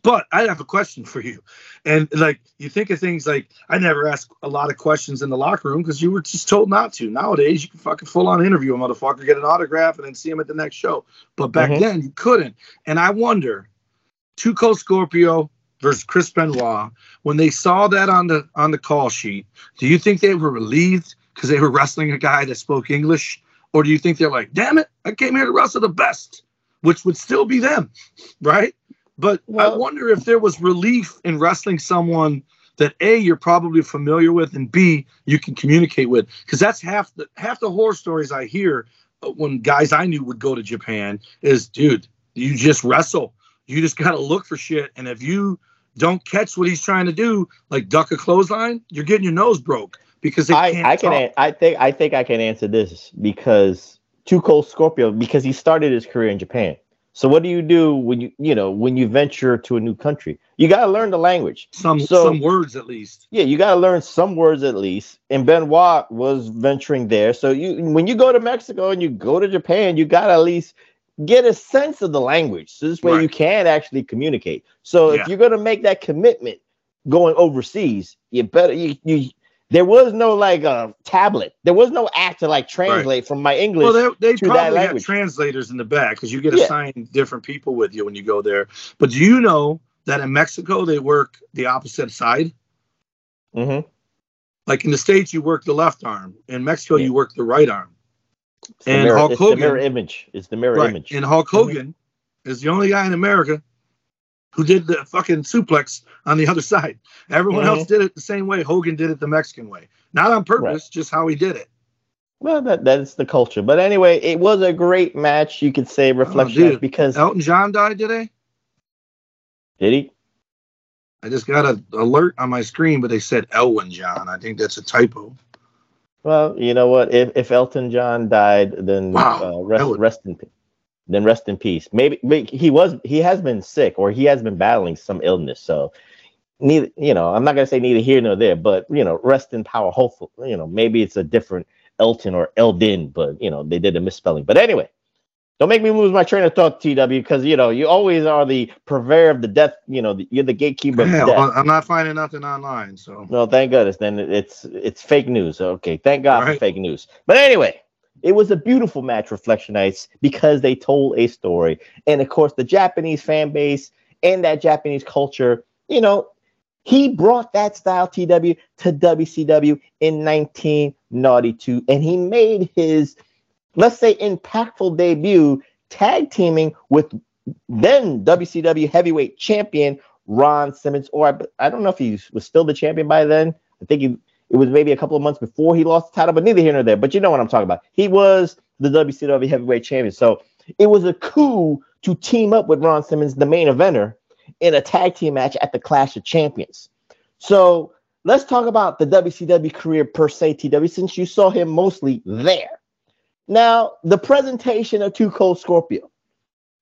but I have a question for you. And like you think of things like I never ask a lot of questions in the locker room because you were just told not to. Nowadays you can fucking full on interview a motherfucker, get an autograph, and then see him at the next show. But back Mhm. then you couldn't. And I wonder, Two Cold Scorpio versus Chris Benoit, when they saw that on the on the call sheet, do you think they were relieved because they were wrestling a guy that spoke English? Or do you think they're like, damn it, I came here to wrestle the best, which would still be them, right? But I wonder if there was relief in wrestling someone that A, you're probably familiar with, and B, you can communicate with. Because that's half the half the horror stories I hear uh, when guys I knew would go to Japan is, dude, you just wrestle. You just gotta look for shit. And if you don't catch what he's trying to do, like duck a clothesline, you're getting your nose broke because they I, can't I can talk. an- I think I think I can answer this because Two Cold Scorpio because he started his career in Japan. So what do you do when you you know when you venture to a new country? You got to learn the language. some So- some words at least. Yeah, you got to learn some words at least. And Benoit was venturing there. So you when you go to Mexico and you go to Japan, you got to at least get a sense of the language. So this way Right. you can actually communicate. So Yeah. if you're going to make that commitment going overseas, you better you you there was no like uh, tablet. There was no app to like translate from my English Well, they, they to that probably have language. translators in the back because you get Yeah. assigned different people with you when you go there. But do you know that in Mexico they work the opposite side? Mhm. Like in the states, you work the left arm. In Mexico, Yeah. you work the right arm. It's And mirror, Hulk it's the Hogan- mirror image. It's the mirror Right. image. And Hulk Hogan is the only guy in America who did the fucking suplex on the other side. Everyone Mhm. else did it the same way. Hogan did it the Mexican way. Not on purpose, just how he did it. Well, that that's the culture. But anyway, it was a great match. You could say reflection Oh, because Elton John died today. did he? I just got an alert on my screen, but they said Elwin John. I think that's a typo. Well, you know what? If if Elton John died, then Wow, uh, rest rest in peace. Then rest in peace. Maybe, maybe he was he has been sick or he has been battling some illness. So neither you know I'm not gonna say neither here nor there, but you know rest in power. Hopefully, you know maybe it's a different Elton or Eldin, but you know they did a misspelling. But anyway, don't make me lose my train of thought, TW, because you know you always are the purveyor of the death. You know you're the gatekeeper of Yeah, death. I'm not finding nothing online, so No, thank goodness. Then it's it's fake news. Okay, thank God for fake news. But anyway, it was a beautiful match, Reflectionites, because they told a story, and of course, the Japanese fan base and that Japanese culture you know, he brought that style TW to WCW in 1992, and he made his, let's say, impactful debut tag teaming with then WCW heavyweight champion Ron Simmons, or I, I don't know if he was still the champion by then. I think he, it was maybe a couple of months before he lost the title, but neither here nor there. But you know what I'm talking about. He was the WCW heavyweight champion. So it was a coup to team up with Ron Simmons, the main eventer, in a tag team match at the Clash of Champions. So let's talk about the WCW career per se, TW, since you saw him mostly there. Now, the presentation of Two Cold Scorpio.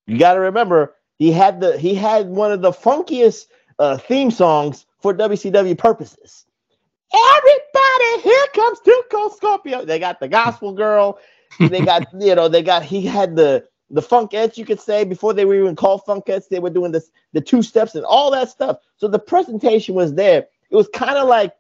You got to remember he had the he had one of the funkiest uh, theme songs for WCW purposes. Everybody, here comes Cold Scorpio. They got the Gospel Girl. They got you know they got he had the the funkettes you could say before they were even called funkettes. They were doing this the two steps and all that stuff. So the presentation was there. It was kind of like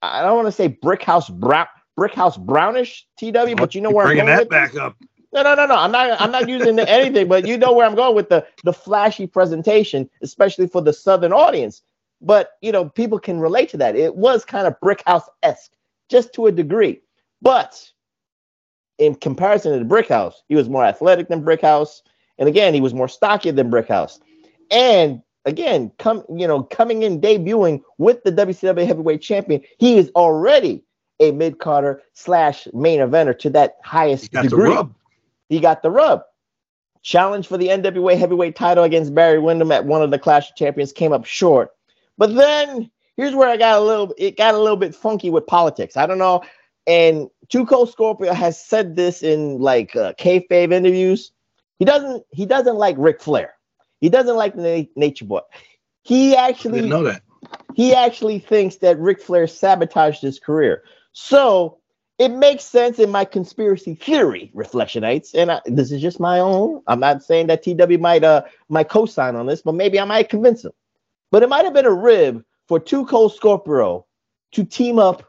I don't want to say brick house brown brick house brownish TW, but you know where bringing I'm going that back this? up. No, no, no, no. I'm not. I'm not using anything, but you know where I'm going with the the flashy presentation, especially for the southern audience. But you know, people can relate to that. It was kind of brick house esque, just to a degree. But in comparison to the brick house, he was more athletic than brick house, and again, he was more stocky than brick house. And again, come you know, coming in debuting with the WCW heavyweight champion, he is already a mid carder slash main eventer to that highest Got the degree. rub. He got the rub. Challenge for the NWA heavyweight title against Barry Windham at one of the Clash of Champions came up short. But then here's where I got a little it got a little bit funky with politics. I don't know. And Cold Scorpio has said this in like uh, kayfabe interviews. He doesn't he doesn't like Ric Flair. He doesn't like the Na- Nature Boy. He actually know that. he actually thinks that Ric Flair sabotaged his career. So it makes sense in my conspiracy theory, Reflectionites, and I, this is just my own. I'm not saying that TW might uh might co-sign on this, but maybe I might convince him. But it might have been a rib for Two Cold Scorpio to team up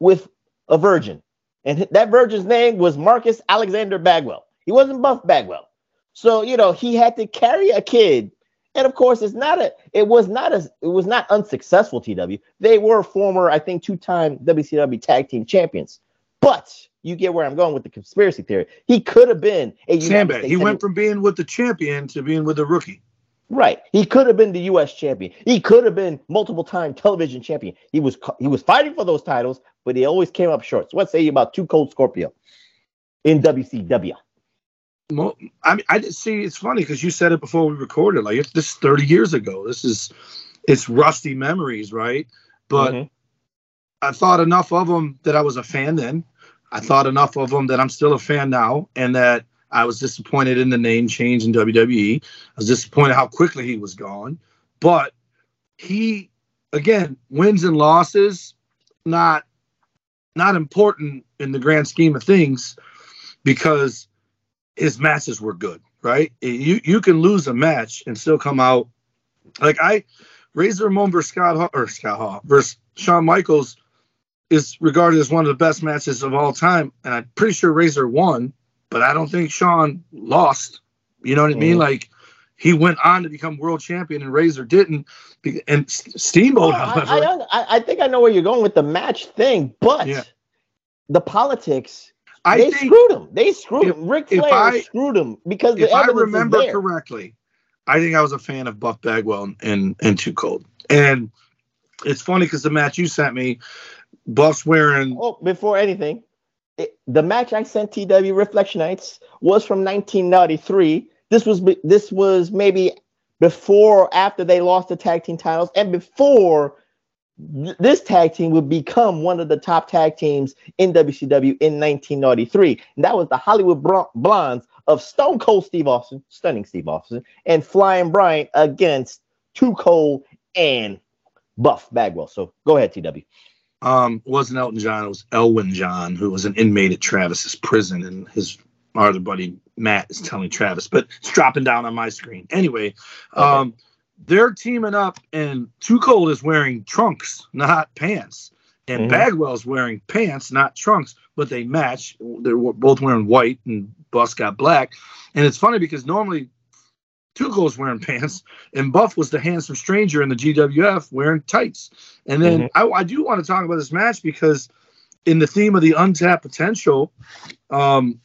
with a virgin, and that virgin's name was Marcus Alexander Bagwell. He wasn't Buff Bagwell, so you know he had to carry a kid and of course, it's not a. It was not as. It was not unsuccessful. TW. They were former, I think, two-time WCW Tag Team Champions. But you get where I'm going with the conspiracy theory. He could have been a Sandbag. He went from being with the champion to being with the rookie. Right. He could have been the U.S. champion. He could have been multiple-time television champion. He was. He was fighting for those titles, but he always came up short. So what say you about Two Cold Scorpio in WCW? Mo- I mean, I just see. It's funny because you said it before we recorded. Like it's this 30 years ago. This is it's rusty memories, right? But Mhm. I thought enough of them that I was a fan then. I thought enough of them that I'm still a fan now, and that I was disappointed in the name change in WWE. I was disappointed how quickly he was gone. But he, again, wins and losses, not not important in the grand scheme of things, because his matches were good, right? You you can lose a match and still come out like I Razor Ramon versus Scott Hall, or Scott Hall versus Shawn Michaels is regarded as one of the best matches of all time, and I'm pretty sure Razor won, but I don't think Sean lost. You know what I mean? Mhm. Like he went on to become world champion, and Razor didn't. And Steamboat, Well, however, I, I, I, I think I know where you're going with the match thing, but Yeah. the politics I they think screwed him. They screwed if- him. Ric if Flair I- screwed him because the if I remember correctly, I think I was a fan of Buff Bagwell and and, and Too Cold. And it's funny because the match you sent me, Buff's wearing Oh, before anything, the match I sent TW Reflectionites was from 1993. This was this was maybe before or after they lost the tag team titles, and before th- this tag team would become one of the top tag teams in WCW in 1993. And that was the Hollywood Blondes of Stone Cold Steve Austin, stunning Steve Austin, and Flying Brian against Too Cold and Buff Bagwell. So go ahead, TW. Um wasn't Elton John, it was Elwin John, who was an inmate at Travis's prison, and his other buddy Matt is telling Travis, but it's dropping down on my screen. Anyway, um they're teaming up and Too Cold is wearing trunks, not pants. And Mhm. Bagwell's wearing pants, not trunks, but they match. They're both wearing white and Bus got black. And it's funny because normally Two Cold's wearing pants, and Buff was the handsome stranger in the GWF wearing tights. And then Mhm. I, I do want to talk about this match because, in the theme of the untapped potential, um,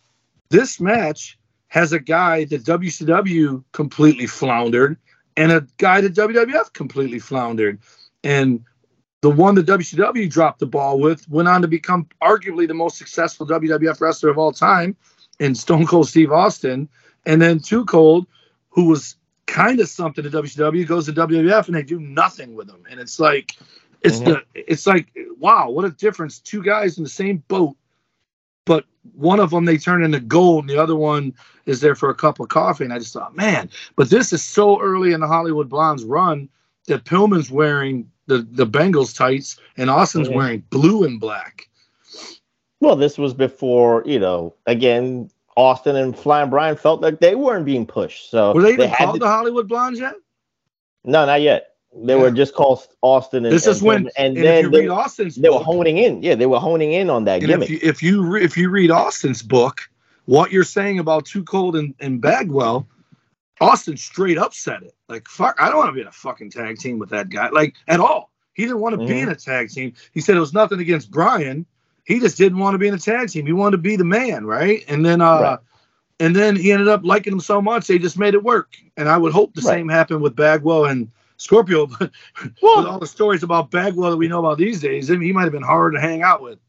this match has a guy that WCW completely floundered and a guy that WWF completely floundered. And the one that WCW dropped the ball with went on to become arguably the most successful WWF wrestler of all time in Stone Cold Steve Austin. And then Too Cold, who was kind of something to WCW, goes to WWF and they do nothing with him. And it's like, it's Mhm. the, it's like, wow, what a difference! Two guys in the same boat, but one of them they turn into gold, and the other one is there for a cup of coffee. And I just thought, man, but this is so early in the Hollywood Blondes run that Pillman's wearing the the Bengals tights and Austin's Mhm. wearing blue and black. Well, this was before, you know, again, Austin and Flying Brian felt like they weren't being pushed. So Were they even had called to- the Hollywood Blondes yet? No, not yet. They were just called Austin and This is and when, and, and, if then you they, read Austin's they were honing in. Yeah, they were honing in on that gimmick. if you if you re, if you read Austin's book, what you're saying about Too Cold and, and Bagwell, Austin straight up said it. Like fuck, I don't want to be in a fucking tag team with that guy, like at all. He didn't want to be Mhm. in a tag team. He said it was nothing against Brian. He just didn't want to be in a tag team. He wanted to be the man, right? And then uh Right. and then he ended up liking him so much they just made it work. And I would hope the Right. same happened with Bagwell and Scorpio, but with all the stories about Bagwell that we know about these days, I mean, he might have been hard to hang out with.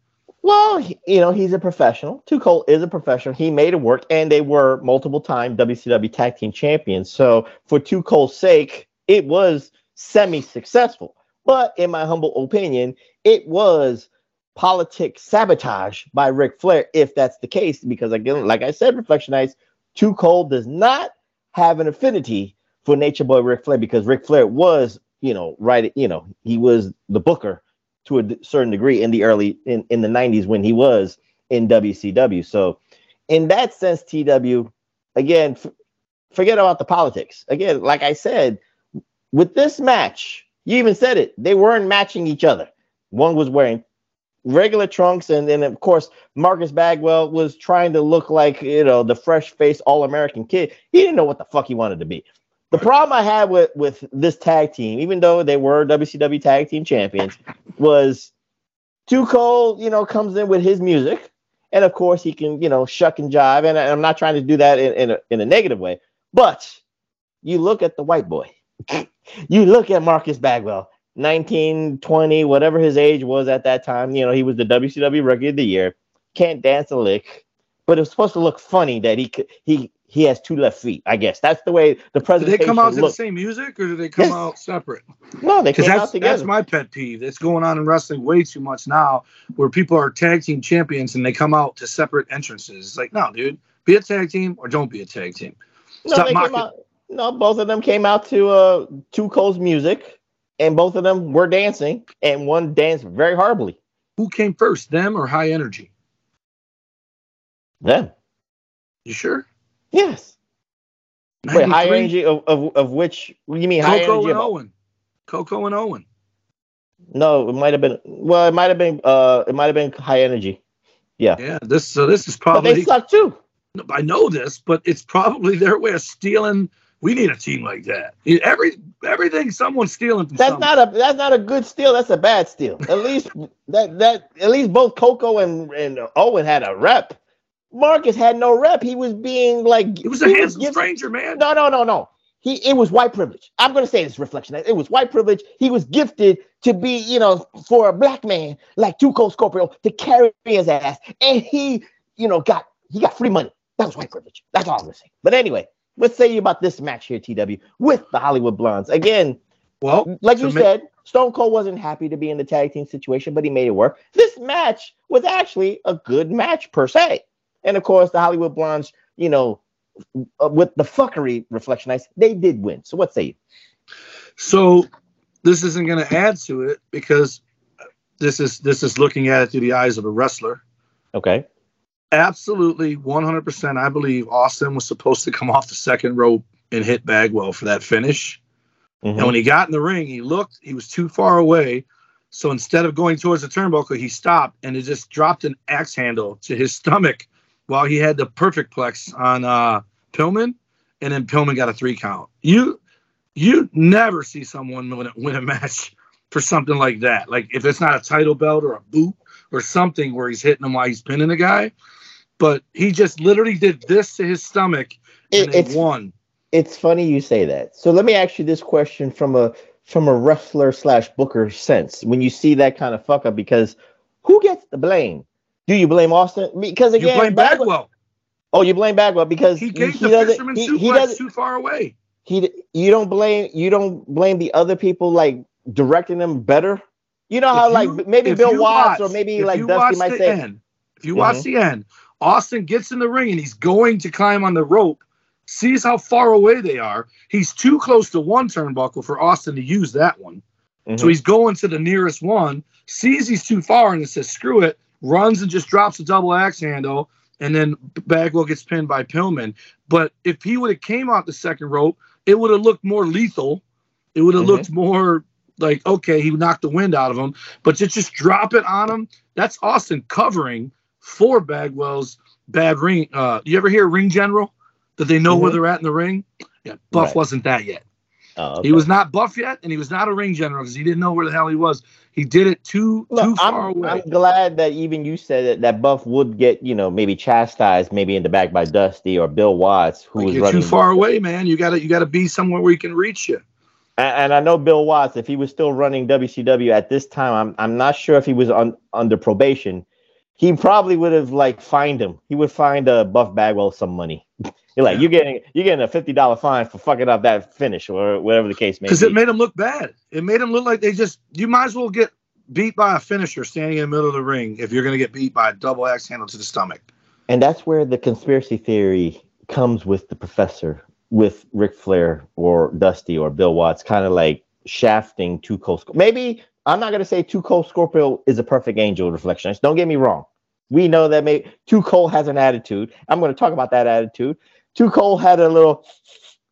Well, he- you know, he's a professional. Too Cold is a professional. He made it work, and they were multiple time WCW Tag Team Champions. So, for Too Cold's sake, it was semi successful. But in my humble opinion, it was politic sabotage by Ric Flair, if that's the case. Because again, like I said, Reflectionites, Too Cold does not have an affinity for Nature Boy Ric Flair because Ric Flair was, you know, right, you know, he was the booker to a certain degree in the early in, in the 90s when he was in WCW. So in that sense, TW, again, f- forget about the politics. Again, like I said, with this match, you even said it, they weren't matching each other. One was wearing regular trunks, and then of course Marcus Bagwell was trying to look like you know the fresh faced all American kid. He didn't know what the fuck he wanted to be. The problem I had with with this tag team, even though they were WCW tag team champions, was Too Cold, you know, comes in with his music, and of course he can, you know, shuck and jive. And I- I'm not trying to do that in, in, a, in a negative way, but you look at the white boy, you look at Marcus Bagwell, 19, 20, whatever his age was at that time. You know, he was the WCW Rookie of the Year, can't dance a lick, but it was supposed to look funny that he he he has two left feet. I guess that's the way the Did presentation they come out to the same music or did they come Yes. out separate? No, they came that's, out together. that's my pet peeve. That's going on in wrestling way too much now, where people are tag team champions and they come out to separate entrances. It's like, no, dude, be a tag team or don't be a tag team. No, Stop they mocking. came out. No, both of them came out to uh Two Cold's music, and both of them were dancing, and one danced very horribly. Who came first, them or High Energy? Them, You sure? yes. Wait, high energy of, of of which? You mean high Koko energy? and of- Owen. Koko and Owen. no, it might have been. Well, it might have been. Uh, it might have been high energy. Yeah, Yeah, this so this is but probably they suck too. I know this, but it's probably their way of stealing. We need a team like that. Every everything someone's stealing from That's someone. not a that's not a good steal. That's a bad steal. At least that that at least both Koko and and Owen had a rep. Marcus had no rep. He was being like It was a handsome given- stranger, man. No, no, no, no. He it was white privilege. I'm gonna say this reflection. It was white privilege. He was gifted to be, you know, for a black man like Two Cold Scorpio to carry his ass, and he, you know, got he got free money. That was white privilege. That's all I'm gonna say. But anyway, let's say about this match here, TW, with the Hollywood Blondes. Again, Well, like you ma- said, Stone Cold wasn't happy to be in the tag team situation, but he made it work. This match was actually a good match per se. And of course, the Hollywood Blondes, you know, uh, with the fuckery Reflectionites, they did win. So what say you? So this isn't going to add to it because this is this is looking at it through the eyes of a wrestler. Okay. Absolutely, 100%. I believe Austin was supposed to come off the second rope and hit Bagwell for that finish. Mhm. And when he got in the ring, he looked, he was too far away. So instead of going towards the turnbuckle, he stopped and it just dropped an axe handle to his stomach while he had the perfect plex on uh, Pillman. and then Pillman got a three count. You you never see someone win a, win a match for something like that. Like if it's not a title belt or a boot or something where he's hitting him while he's pinning a guy, but he just literally did this to his stomach and It- it's- won. It's funny you say that. So let me ask you this question from a from a wrestler slash booker sense. When you see that kind of fuck up, because who gets the blame? Do you blame Austin? Because again, You blame Bagwell. Oh, you blame Bagwell because He gave he the fisherman he- he doesn't- too far away. he you don't blame you don't blame the other people like directing them better. You know how If like maybe Bill you Watts or maybe like Dusty might say, end, if you watch Mhm. the end, Austin gets in the ring and he's going to climb on the rope, sees how far away they are. He's too close to one turnbuckle for Austin to use that one. So Mhm. he's going to the nearest one, sees he's too far and he says, screw it, runs and just drops a double axe handle, and then Bagwell gets pinned by Pillman. But if he would have came out the second rope, it would have looked more lethal. It would have Mhm. looked more like, okay, he knocked the wind out of him. But to just drop it on him, that's Austin covering for Bagwell's bad ring. Uh, you ever hear ring general? That they know where Mhm. they're at in the ring? Yeah, Buff Right. wasn't that yet. oh, He was not buff yet, and he was not a ring general because he didn't know where the hell he was. He did it too Look, too far I'm, away. I'm glad that even you said that, that Buff would get, you know, maybe chastised maybe in the back by Dusty or Bill Watts, who Like, was you're running. too far away, man. You gotta you gotta be somewhere where he can reach you. And, and I know Bill Watts, if he was still running WCW at this time, I'm I'm not sure if he was on under probation. He probably would have like fined him. He would find uh, Buff Bagwell some money. You're like, Yeah. you're getting you're getting a fifty dollar fine for fucking up that finish or whatever the case may be. Because it made him look bad. It made him look like they just you might as well get beat by a finisher standing in the middle of the ring if you're gonna get beat by a double axe handle to the stomach. And that's where the conspiracy theory comes with the professor, with Ric Flair or Dusty or Bill Watts, kind of like shafting Two Cold Scorpio. Maybe I'm not gonna say Two Cold Scorpio is a perfect angel reflection. Don't get me wrong. We know that maybe Two Cold has an attitude. I'm gonna talk about that attitude. Two Cold had a little,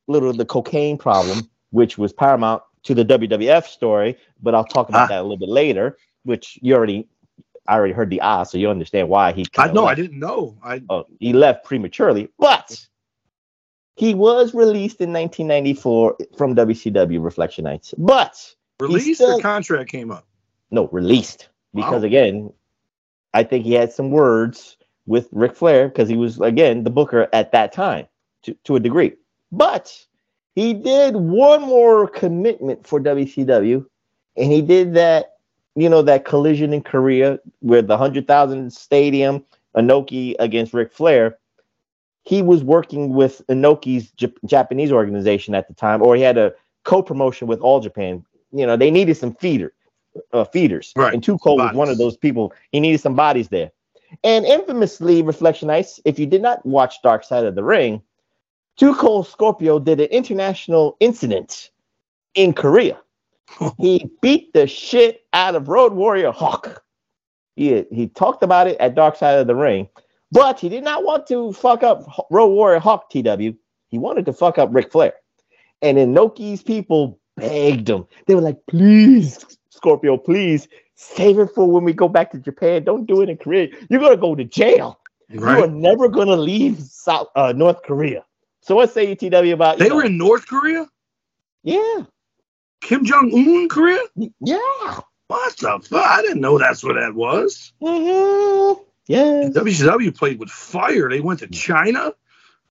little the cocaine problem, which was paramount to the WWF story. But I'll talk about Ah. that a little bit later. Which you already, I already heard the ah, so you understand why he. I know I didn't know. I oh, he left prematurely, but he was released in 1994 from WCW Reflectionites. But released still- or contract came up. no, released because Wow. again, I think he had some words with Ric Flair because he was again the booker at that time to, to a degree. But he did one more commitment for WCW, and he did that, you know, that collision in Korea where the hundred thousand stadium, Inoki against Ric Flair. He was working with Inoki's Jap- Japanese organization at the time, or he had a co-promotion with All Japan. You know, they needed some feeder, uh, feeders, Right, and Too Cold was one of those people. He needed some bodies there. And infamously, Reflectionites, if you did not watch Dark Side of the Ring, Two Cold Scorpio did an international incident in Korea. he beat the shit out of Road Warrior Hawk. He, he talked about it at Dark Side of the Ring, but he did not want to fuck up Road Warrior Hawk TW. He wanted to fuck up Ric Flair. And then Noki's people begged him. They were like, please, Scorpio, please save it for when we go back to Japan. Don't do it in Korea. You're going to go to jail. You are never going to leave South uh, North Korea. So what say you, TW, about They know- were in North Korea? Yeah. Kim Jong Un Korea? Yeah. What the fuck? I didn't know that's where that was. hmm Yeah. WCW played with fire. They went to China,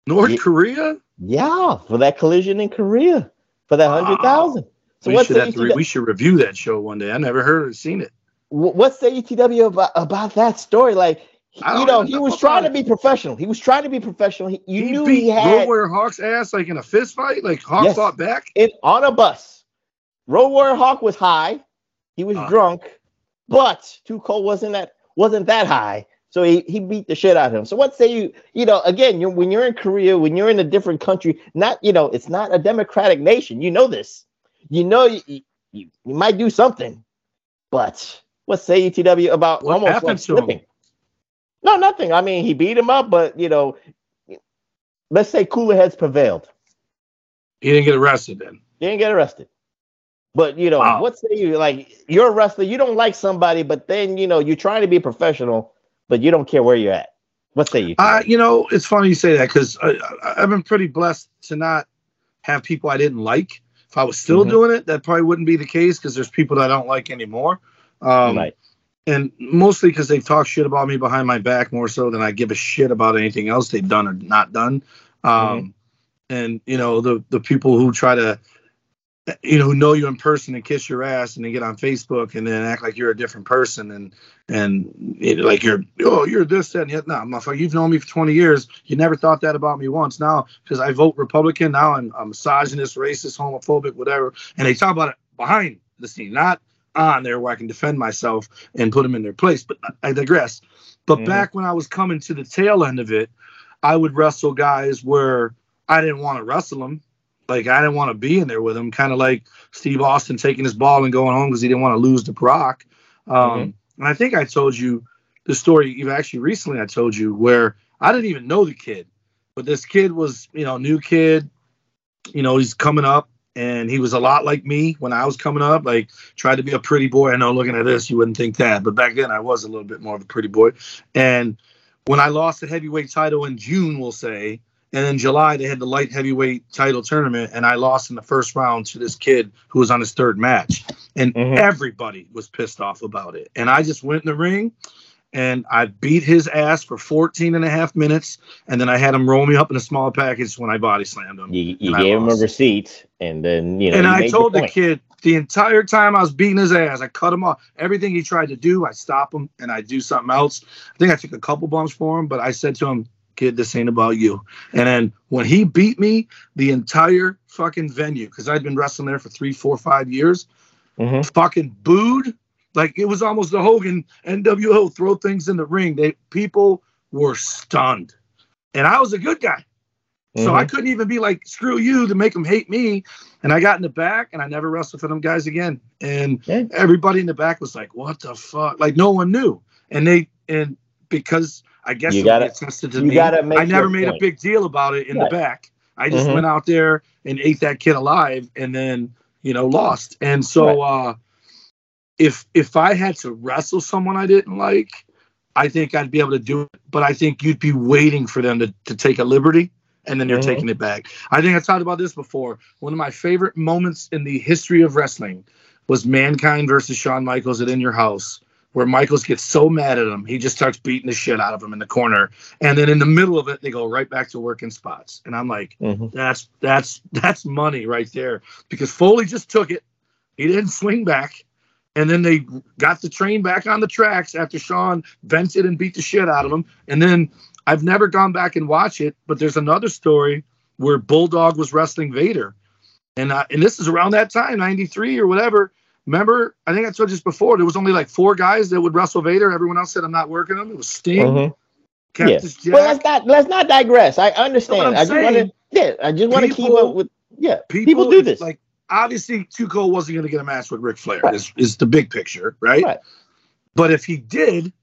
North Yeah. Korea. Yeah. For that collision in Korea. For that Wow. 100,000. So we should to re- we should review that show one day. I never heard or seen it. What's the say ETW about, about that story? Like, you know, he know was trying to be professional. He was trying to be professional. He, you he knew beat he Road had Warrior Hawk's ass like in a fist fight. Like Hawk Yes. fought back. it on a bus. Road Warrior Hawk was high. He was Uh. drunk, but Too Cold wasn't that wasn't that high. So he, he beat the shit out of him. So what say you, you know, again, you're, when you're in Korea, when you're in a different country, not, you know, it's not a democratic nation. You know this. You know you, you, you might do something. But what say ETW about What almost like to him? slipping? No, nothing. I mean, he beat him up, but you know, let's say cooler heads prevailed. He didn't get arrested then. He didn't get arrested. But you know, Wow. what say you like you're a wrestler, you don't like somebody, but then you know, you're trying to be professional, but you don't care where you're at. What say you? Uh, you know, it's funny you say that because I've been pretty blessed to not have people I didn't like. If I was still Mhm. doing it, that probably wouldn't be the case because there's people that I don't like anymore. Um, right. and mostly because they talk shit about me behind my back more so than I give a shit about anything else they've done or not done. Um, And you know the the people who try to, you know, who know you in person and kiss your ass and then get on Facebook and then act like you're a different person and and know, like you're oh you're this that and yet no motherfucker you've known me for 20 years you never thought that about me once now because I vote Republican now I'm, I'm misogynist racist homophobic whatever and they talk about it behind the scene not on there where I can defend myself and put them in their place. But I digress. But Mhm. back when I was coming to the tail end of it, I would wrestle guys where I didn't want to wrestle them. Like I didn't want to be in there with him, Kind of like Steve Austin taking his ball and going home because he didn't want to lose to Brock. Um, And I think I told you the story even actually recently. I told you where I didn't even know the kid, but this kid was you know new kid. You know he's coming up and he was a lot like me when I was coming up. Like tried to be a pretty boy. I know looking at this, you wouldn't think that, but back then I was a little bit more of a pretty boy. And when I lost the heavyweight title in June, we'll say, and in July they had the light heavyweight title tournament, and I lost in the first round to this kid who was on his third match, and mm-hmm. everybody was pissed off about it. And I just went in the ring. And I beat his ass for 14 and a half minutes. And then I had him roll me up in a small package when I body slammed him. You, you gave him a receipt, and then you know. and you I told the kid the entire time I was beating his ass, I cut him off. Everything he tried to do, I stop him and I do something else. I think I took a couple bumps for him, but I said to him, "Kid, this ain't about you." And then when he beat me, the entire fucking venue, because I'd been wrestling there for three, four, five years, Mm-hmm. fucking booed. Like it was almost the Hogan NWO throw things in the ring. They people were stunned, and I was a good guy. So I Mhm. couldn't even be like, screw you to make them hate me. And I got in the back and I never wrestled for them guys again. And everybody in the back was like, what the fuck? Like no one knew. And they, and because I guess You gotta- to you me, gotta make I never made a big deal about it in Right. the back. I just Mhm. went out there and ate that kid alive and then, you know, lost. And so, uh, if, if I had to wrestle someone I didn't like, I think I'd be able to do it, but I think you'd be waiting for them to, to take a liberty and then they're Mhm. taking it back. I think I talked about this before. One of my favorite moments in the history of wrestling was Mankind versus Shawn Michaels at In Your House, where Michaels gets so mad at him, he just starts beating the shit out of him in the corner. And then in the middle of it, they go right back to working spots. And I'm like, Mhm. that's that's that's money right there. Because Foley just took it. He didn't swing back. And then they got the train back on the tracks after Sean vented and beat the shit out of him. And then I've never gone back and watched it, but there's another story where Bulldog was wrestling Vader. And uh, and this is around that time, 93 or whatever. Remember, I think I told you this before. There was only like four guys that would wrestle Vader. Everyone else said, I'm not working them. It was Sting, Mhm. Yeah. Jack. Well, let's not let's not digress. I understand. I'm I just want to yeah. I just want to keep up with yeah. People, do this. Like obviously, Two Cold wasn't going to get a match with Ric Flair. Is, is the big picture, right? Right. But if he did,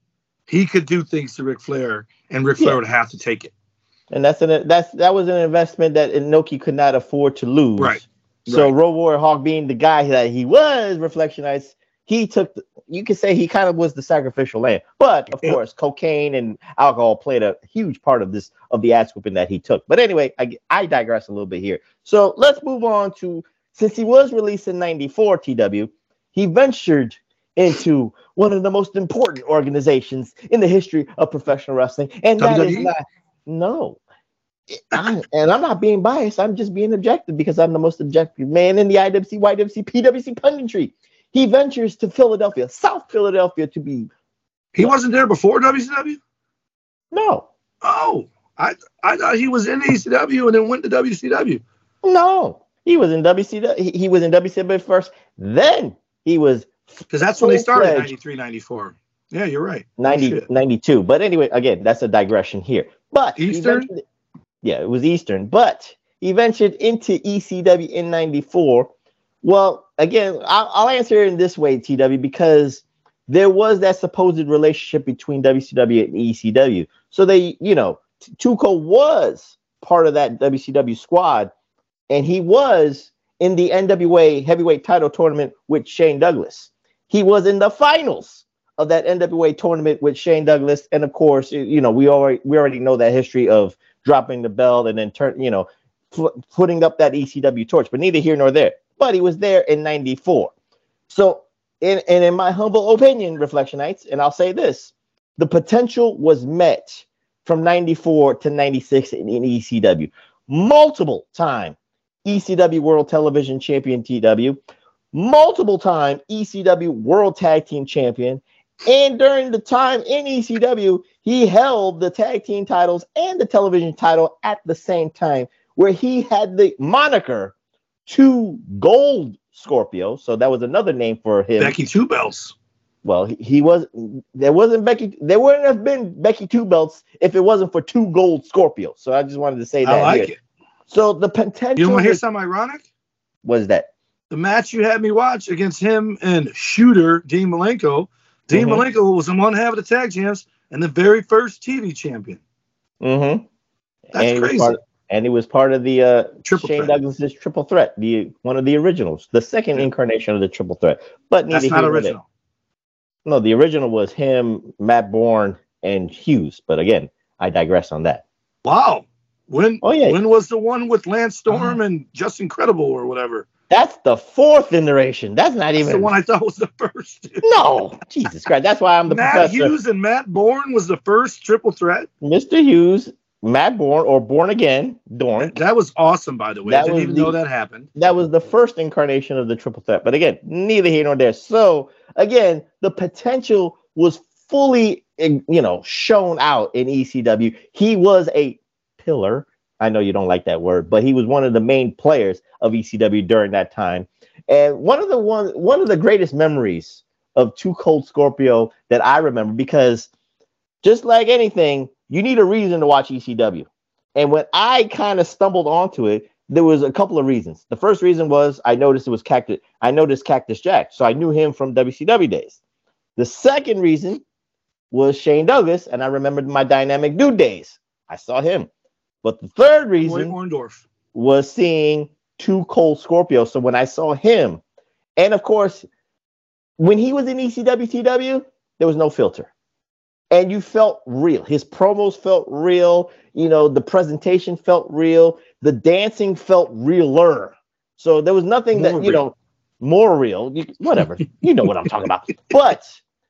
he could do things to Ric Flair, and Ric Flair Yeah. would have to take it. and that's an that's that was an investment that Inoki could not afford to lose. Right. So Right. Road Warrior Hawk being the guy that he was, Reflection Reflectionites, he took. The, you could say he kind of was the sacrificial lamb. But of course, cocaine and alcohol played a huge part of this of the ass whooping that he took. But anyway, I, I digress a little bit here. So let's move on to since he was released in '94, TW, he ventured into one of the most important organizations in the history of professional wrestling, and that is not no. I, and I'm not being biased. I'm just being objective because I'm the most objective man in the IWC, YWC, PWC punditry. He ventures to Philadelphia, South Philadelphia, to be He wasn't there before WCW. no, Oh, I I thought he was in ECW and then went to WCW. no. He was in WCW. He, he was in WCW first. Then he was Because that's when they started Full-fledged. 93, 94. Yeah, you're right. 90, Shit. 92. But anyway, again, that's a digression here. But Eastern? ventured- yeah, it was Eastern. But he ventured into ECW in 94. Well, again, I'll, I'll answer in this way, TW, because there was that supposed relationship between WCW and ECW. So they, you know, Two Cold was part of that WCW squad, and he was in the NWA heavyweight title tournament with Shane Douglas. He was in the finals of that NWA tournament with Shane Douglas, and of course, you- know, we already we already know that history of dropping the belt and then turn, you know, putting up that ECW torch. But neither here nor there. But he was there in '94. So, in and in my humble opinion, Reflectionites, and I'll say this: the potential was met from '94 to '96 in, in ECW. Multiple time ECW World Television Champion TW, multiple time ECW World Tag Team Champion, and during the time in ECW, he held the tag team titles and the television title at the same time, where he had the moniker Two Gold Scorpio. So that was another name for him. Becky Two Belts. Well, he, he was there wasn't Becky. There wouldn't have been Becky Two Belts if it wasn't for Two Gold Scorpio. So I just wanted to say that. I like here. it. So the potential You want to hear something ironic? was that The match you had me watch against him and Shooter Dean Malenko. Dean Mhm. Malenko was in one half of the tag champs and the very first TV champion. Mm-hmm. That's and he crazy. Was part, and he was part of the uh, Triple Shane threat. Douglas's triple threat, the one of the originals, the second incarnation of the triple threat. But That's not original. No, the original was him, Matt Bourne, and Hughes. But again, I digress on that. Wow. When Oh, yeah. when was the one with Lance Storm and Justin Credible or whatever? That's the fourth iteration. That's not That's even the one I thought was the first. No, Jesus Christ. That's why I'm the Matt professor. Hughes and Matt Bourne was the first triple threat. Mr. Hughes, Matt Bourne, or Born Again, Dorn. That was awesome, by the way. That I didn't even the- know that happened. That was the first incarnation of the triple threat. But again, neither here nor there. So again, the potential was fully, you know, shown out in ECW. He was a pillar. I know you don't like that word, but he was one of the main players of ECW during that time. And one of the one one of the greatest memories of Two Cold Scorpio that I remember because just like anything, you need a reason to watch ECW. And when I kind of stumbled onto it, there was a couple of reasons. The first reason was I noticed it was Cactus. I noticed Cactus Jack, so I knew him from WCW days. The second reason was Shane Douglas, and I remembered my Dynamic Dude days. I saw him. But the third reason was seeing two cold Scorpio. So when I saw him, and of course, when he was in ECW TW, there was no filter. And you felt real. His promos felt real. You know, the presentation felt real. The dancing felt realer. So there was nothing that, More you know, more real. You, whatever. you know what I'm talking about. But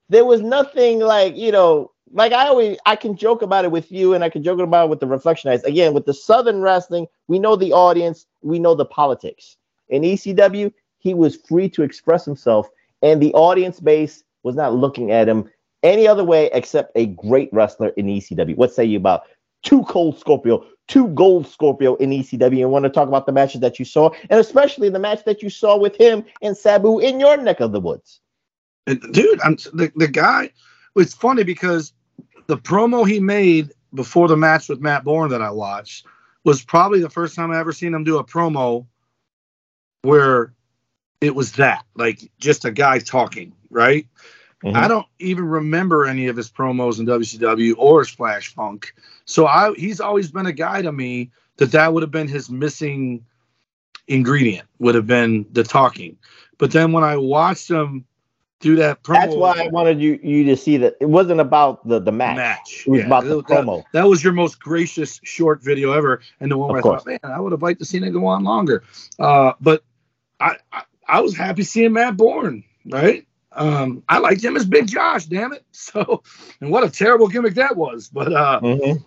there was nothing like, you know, like I always I can joke about it with you and I can joke about it with the reflectionites. Again, with the Southern wrestling, we know the audience, we know the politics. In ECW, he was free to express himself, and the audience base was not looking at him any other way except a great wrestler in ECW. What say you about two cold Scorpio, two gold Scorpio in ECW? And want to talk about the matches that you saw, and especially the match that you saw with him and Sabu in your neck of the woods. Dude, I'm the, the guy. It's funny because the promo he made before the match with Matt Bourne that I watched was probably the first time I ever seen him do a promo where it was that like just a guy talking, right? Mm-hmm. I don't even remember any of his promos in WCW or Flash Funk. So I he's always been a guy to me that that would have been his missing ingredient would have been the talking. But then when I watched him do that promo, That's why I wanted you you to see that it wasn't about the the match. match. It was Yeah, about the that- promo. That was your most gracious short video ever, and the one where Of I thought, man, I would have liked to see it go on longer. Uh, but I, I I was happy seeing Matt Bourne, right? Um, I liked him as Big Josh, damn it. So, and what a terrible gimmick that was. But uh, Mhm.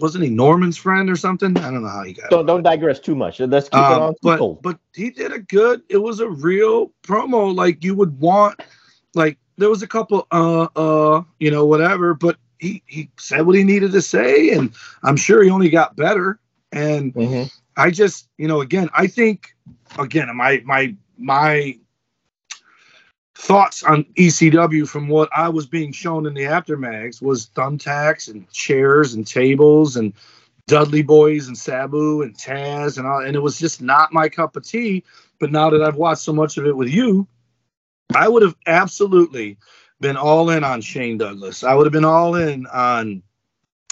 Wasn't he Norman's friend or something? I don't know how he got. Don't don't digress too much. Let's keep it Um, on but but he did a good. It was a real promo, like you would want. Like there was a couple, uh, uh, you know, whatever. But he he said what he needed to say, and I'm sure he only got better. And Mhm. I just, you know, again, I think, again, my my my thoughts on ECW from what I was being shown in the aftermaths was thumbtacks and chairs and tables and Dudley Boys and Sabu and Taz and all, and it was just not my cup of tea. But now that I've watched so much of it with you, I would have absolutely been all in on Shane Douglas. I would have been all in on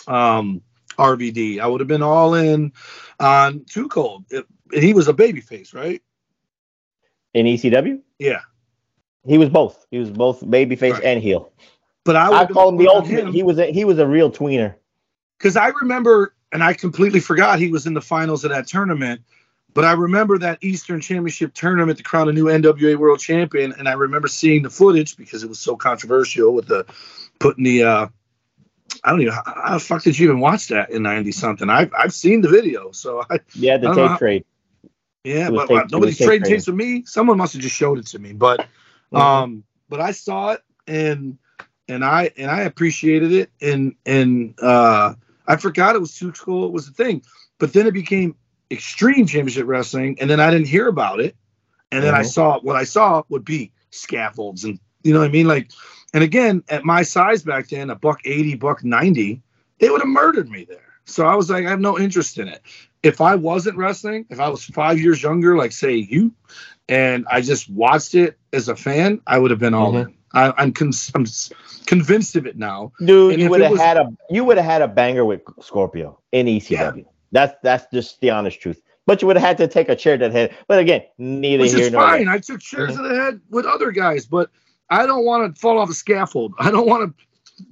um, RVD. I would have been all in on Two Cold. It- and he was a babyface, right? In ECW? Yeah. He was both. He was both babyface Right. and heel. But I I call him the ultimate. He was a he was a real tweener. because I remember, and I completely forgot he was in the finals of that tournament. But I remember that Eastern Championship tournament to crown a new NWA World Champion, and I remember seeing the footage because it was so controversial with the putting the. uh I don't even how, how the fuck did you even watch that in ninety something? I've I've seen the video, so I Yeah, the tape how- trade. yeah, but tape- nobody's trading tapes with me. Someone must have just showed it to me, but. Um, but I saw it and and I and I appreciated it and and uh, I forgot it was too cool. It was a thing, but then it became Extreme Championship Wrestling, and then I didn't hear about it, and then I Mhm. saw what I saw would be scaffolds and you know what I mean, like. And again, at my size back then, a buck eighty, buck ninety, they would have murdered me there. So I was like, I have no interest in it. If I wasn't wrestling, if I was five years younger, like say you, and I just watched it as a fan, I would have been all Mhm. in. I, I'm, con- I'm convinced of it now. Dude, And you would have was- had a you would have had a banger with Scorpio in ECW. That's that's just the honest truth. But you would have had to take a chair to the head. But again, neither Which here nor fine. there. I took chairs to the head with other guys, but I don't want to fall off a scaffold. I don't want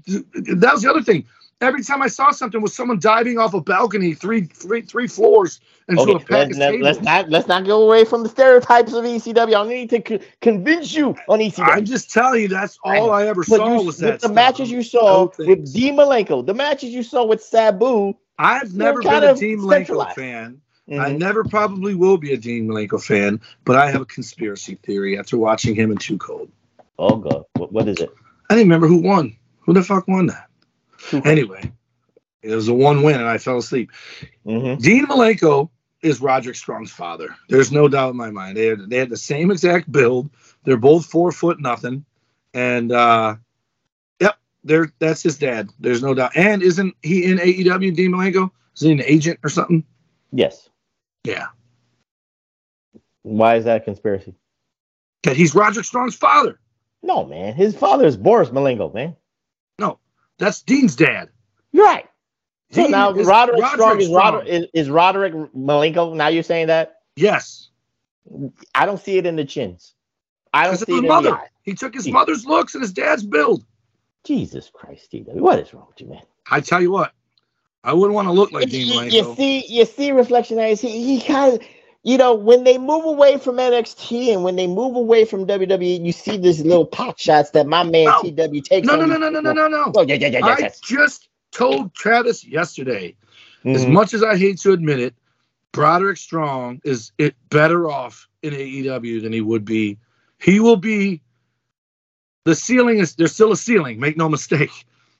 to. That was the other thing. Every time I saw something was someone diving off a balcony, three, three, three floors, into Okay, a pack of let, Let's not let's not go away from the stereotypes of ECW. I need to co- convince you on ECW. I'm just telling you, that's all I ever saw you- was with that. the stuff. matches you saw things. with Dean Malenko, the matches you saw with Sabu. I've never been a Dean Malenko fan. I Mhm. never probably will be a Dean Malenko fan, but I have a conspiracy theory after watching him in Two Cold. Oh god, what, what is it? I didn't remember who won. Who the fuck won that? Anyway, it was a one win, and I fell asleep. Mhm. Dean Malenko is Roderick Strong's father. There's no doubt in my mind. They had, they had the same exact build. They're both four foot nothing, and uh, yep, they're that's his dad. There's no doubt. And isn't he in AEW? Dean Malenko is he an agent or something? Yes. Yeah, Why is that a conspiracy? that he's Roderick Strong's father. No, man. His father is Boris Malenko, man. That's Dean's dad. You're right. So Dean now is Roderick, Strong Roderick is. Roderick is, is Roderick Malenko. Now you're saying that? Yes, I don't see it in the chins. I don't see it his in the mother. He took his Yeah. mother's looks and his dad's build. Jesus Christ, TW. What is wrong with you, man? I tell you what, I wouldn't want to look like Dean Malenko. you see, you see, Reflectionites. He, he kind of, you know, when they move away from NXT and when they move away from WWE, you see these little pot shots that my man No. TW takes. No, no, no, no, no, no, no, no. Oh, yeah, yeah, yeah, I yes, just told Travis yesterday, as Mhm. much as I hate to admit it, Roderick Strong is it better off in AEW than he would be. He will be. The ceiling is there's still a ceiling, make no mistake,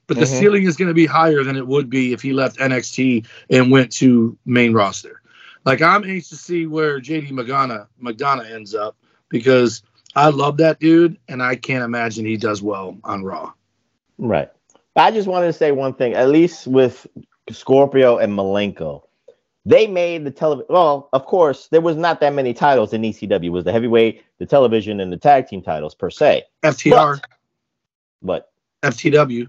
but the Mhm. ceiling is going to be higher than it would be if he left NXT and went to main roster. Like I'm anxious to see where JD Magana McDonagh ends up because I love that dude and I can't imagine he does well on Raw. Right. I just wanted to say one thing. At least with Scorpio and Malenko, they made the television. Well, of course, there was not that many titles in ECW. It was the heavyweight, the television, and the tag team titles per se. FTR, But FTW.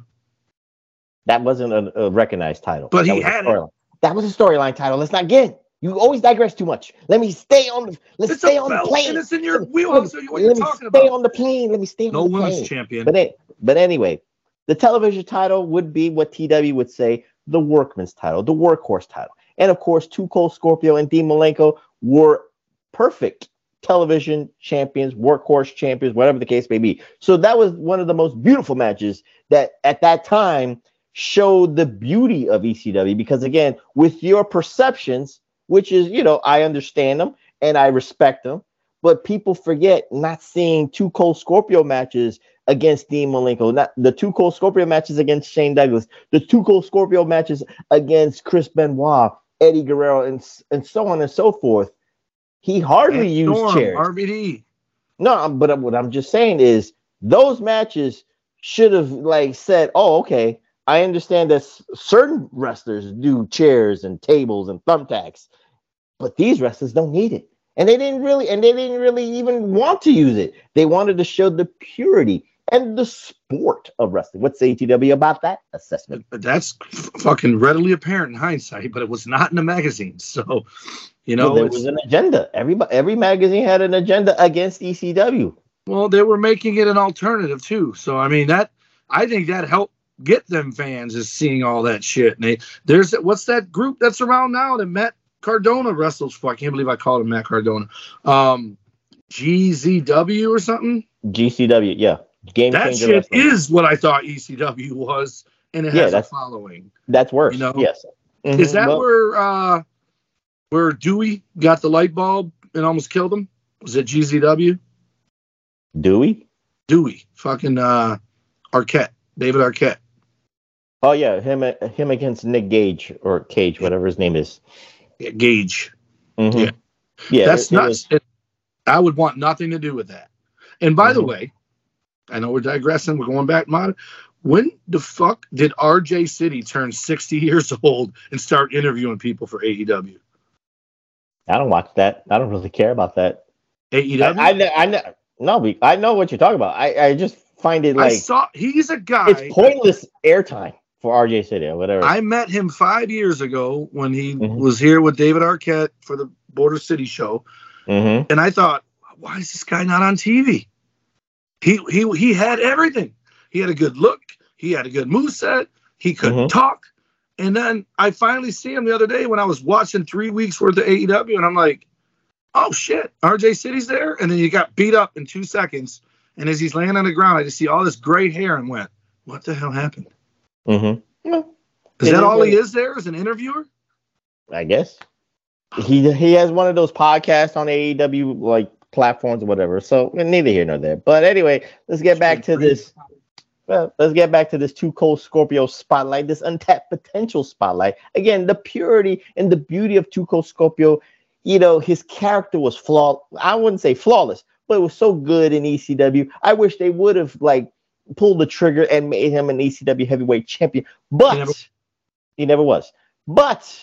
that wasn't a, a recognized title. But That he had it. That was a storyline title. Let's not get. You always digress too much. Let me stay on the. Let's It's stay on the plane. and it's in your Let me- wheelhouse. let me- What let me stay about? on the plane. Let me stay on No the women's plane. champion. But it, but anyway, the television title would be what TW would say the workman's title, the workhorse title. And of course, Two Cold Scorpio and Dean Malenko were perfect television champions, workhorse champions, whatever the case may be. So that was one of the most beautiful matches that at that time showed the beauty of ECW because again, with your perceptions, which is, you know, I understand them and I respect them, but people forget not seeing two Cold Scorpio matches against Dean Malenko, not the two Cold Scorpio matches against Shane Douglas, the two Cold Scorpio matches against Chris Benoit, Eddie Guerrero, and and so on and so forth. He hardly And used Storm, chairs. RVD. No, but what I'm just saying is those matches should have like said, "Oh, okay, I understand that certain wrestlers do chairs and tables and thumbtacks, but these wrestlers don't need it." And they didn't really, and they didn't really even want to use it. They wanted to show the purity and the sport of wrestling. What's ATW about that assessment? But that's f- fucking readily apparent in hindsight, but it was not in the magazine. So, you know, Well, there was an agenda. Every every magazine had an agenda against ECW. Well, they were making it an alternative too. So I mean that I think that helped get them fans is seeing all that shit. And they there's what's that group that's around now that Matt Cardona wrestles for? I can't believe I called him Matt Cardona. Um GZW or something. GCW, yeah. Game That shit wrestling. is what I thought ECW was, and it Yeah, has a following. That's worse. You know? yes. Is Mhm, that well, where uh where Dewey got the light bulb and almost killed him? Was it GZW? Dewey? Dewey, fucking uh Arquette, David Arquette. Oh yeah, him him against Nick Gage or Cage, whatever his name is. Gage. Mhm. Yeah. Yeah, That's it- it was- It- I would want nothing to do with that. And by the Mhm. way, I know we're digressing. We're going back. Mod. When the fuck did RJ City turn 60 years old and start interviewing people for AEW? I don't watch that. I don't really care about that. AEW? I, I, kn- I, kn- no, I know what you're talking about. I, I just find it I like saw he's a guy. it's pointless airtime for RJ City or whatever. I met him five years ago when he Mhm. was here with David Arquette for the Border City show, Mhm. and I thought, why is this guy not on TV? He he he had everything. He had a good look. He had a good moveset. He could Mhm. talk. And then I finally see him the other day when I was watching three weeks worth of AEW, and I'm like, oh shit, RJ City's there. And then he got beat up in two seconds. And as he's laying on the ground, I just see all this gray hair and went, what the hell happened? Mhm. Is that all he is there as an interviewer? I guess he he has one of those podcasts on AEW like platforms or whatever. So neither here nor there. But anyway, let's get back to this. Well, let's get back to this Two Cold Scorpio spotlight, this untapped potential spotlight. Again, the purity and the beauty of Two Cold Scorpio. You know, his character was flawed. I wouldn't say flawless, but it was so good in ECW. I wish they would have like pulled the trigger and made him an ECW heavyweight champion. But He never- he never was. But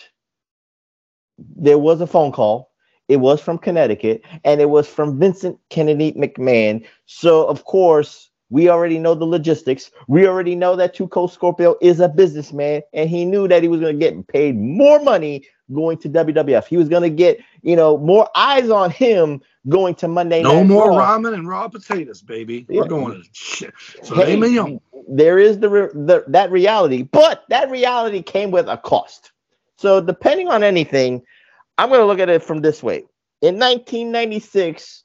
there was a phone call. It was from Connecticut, and it was from Vincent Kennedy McMahon. So, of course, we already know the logistics. We already know that Two Scorpio is a businessman, and he knew that he was going to get paid more money going to WWF. He was going to get, you know, more eyes on him going to Monday No Night more Raw. ramen and raw potatoes, baby. Yeah. We're going to shit. So Hey, there is the, re- the that reality, but that reality came with a cost. So depending on anything, I'm going to look at it from this way. In 1996,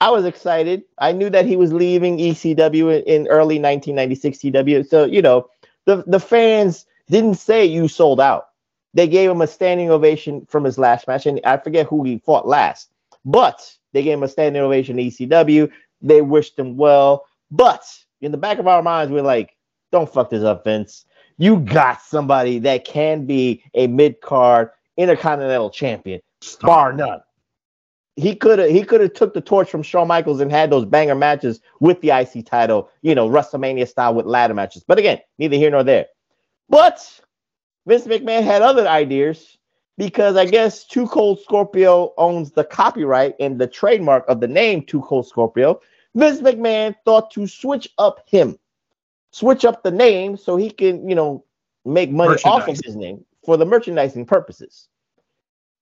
I was excited. I knew that he was leaving ECW in, in early 1996 CW. So you know, the the fans didn't say you sold out. They gave him a standing ovation from his last match, and I forget who he fought last, but they gave him a standing ovation in ECW. They wished him well, but in the back of our minds, we're like, don't fuck this up, Vince. You got somebody that can be a mid card intercontinental champion, bar none. He could have he could have took the torch from Shawn Michaels and had those banger matches with the IC title, you know, WrestleMania style with ladder matches. But again, neither here nor there. But Vince McMahon had other ideas because I guess Two Cold Scorpio owns the copyright and the trademark of the name Two Cold Scorpio. Vince McMahon thought to switch up him, switch up the name so he can, you know, make money off of his name for the merchandising purposes.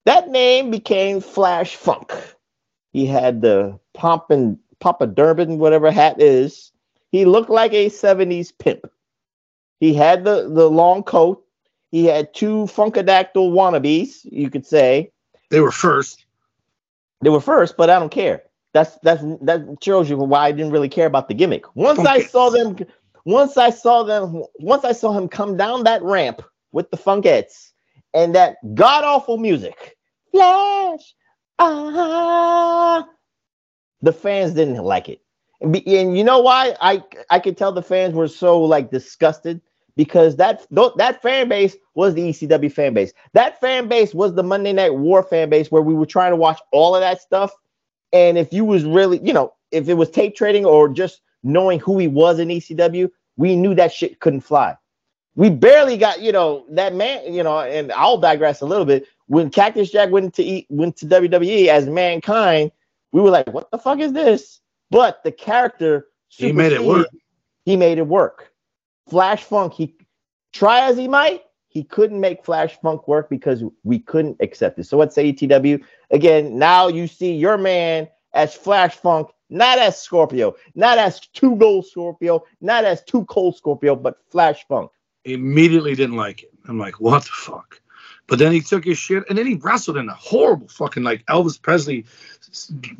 That name became Flash Funk. He had the pomp and Papa Durbin, whatever hat is. He looked like a 70s pimp. He had the, the long coat. He had two Funkadactyl wannabes, you could say. They were first. They were first, but I don't care. That's that's that shows you why I didn't really care about the gimmick. Once I saw them, once I saw them, once I saw him come down that ramp with the Funkettes and that god awful music, Flash, ah, the fans didn't like it. And, be, and you know why? I I could tell the fans were so like disgusted because that that fan base was the ECW fan base. That fan base was the Monday Night War fan base where we were trying to watch all of that stuff. And if you was really, you know, if it was tape trading or just knowing who he was in ECW, we knew that shit couldn't fly. We barely got, you know, that man, you know, and I'll digress a little bit. When Cactus Jack went to e, went to WWE as mankind, we were like, what the fuck is this? But the character He made it work. He made it work. Flash Funk, he try as he might, he couldn't make Flash Funk work because we couldn't accept it. So what's AETW? Again, now you see your man as Flash Funk not as Scorpio, not as Two Gold Scorpio, not as Two Cold Scorpio, but Flash Funk. Immediately didn't like it. I'm like, what the fuck? But then he took his shit and then he wrestled in a horrible fucking like Elvis Presley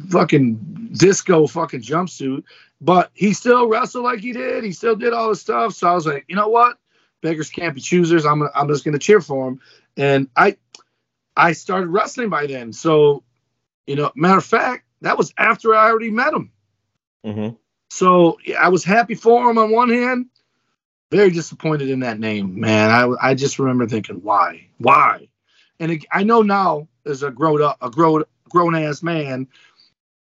fucking disco fucking jumpsuit. But he still wrestled like he did. He still did all the stuff. So I was like, you know what? Beggars can't be choosers. I'm I'm just gonna cheer for him. And I I started wrestling by then. So, you know, matter of fact, that was after I already met him. Mm-hmm. So yeah, I was happy for him on one hand, very disappointed in that name, man. I I just remember thinking, why, why? And it, I know now as a grown up, a grown grown ass man,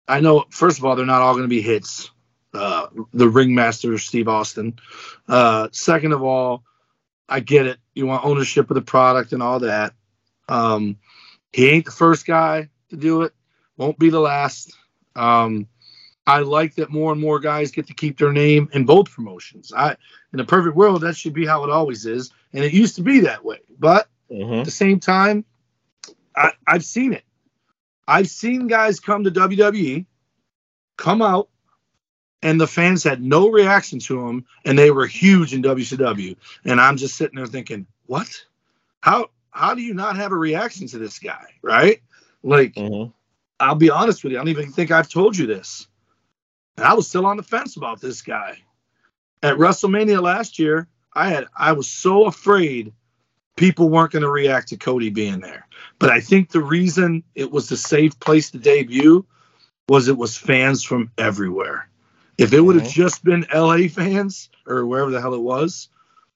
I know first of all they're not all going to be hits. Uh, the ringmaster Steve Austin. Uh, second of all, I get it. You want ownership of the product and all that. Um, he ain't the first guy to do it. Won't be the last. Um, I like that more and more guys get to keep their name in both promotions. I, in a perfect world, that should be how it always is, and it used to be that way. But Mm-hmm. at the same time, I, I've seen it. I've seen guys come to WWE, come out, and the fans had no reaction to them, and they were huge in WCW. And I'm just sitting there thinking, what? How how do you not have a reaction to this guy, right? Like, Mm-hmm. I'll be honest with you, I don't even think I've told you this. And I was still on the fence about this guy. At WrestleMania last year, I had I was so afraid people weren't going to react to Cody being there. But I think the reason it was the safe place to debut was it was fans from everywhere. If it would have Mhm. just been LA fans or wherever the hell it was,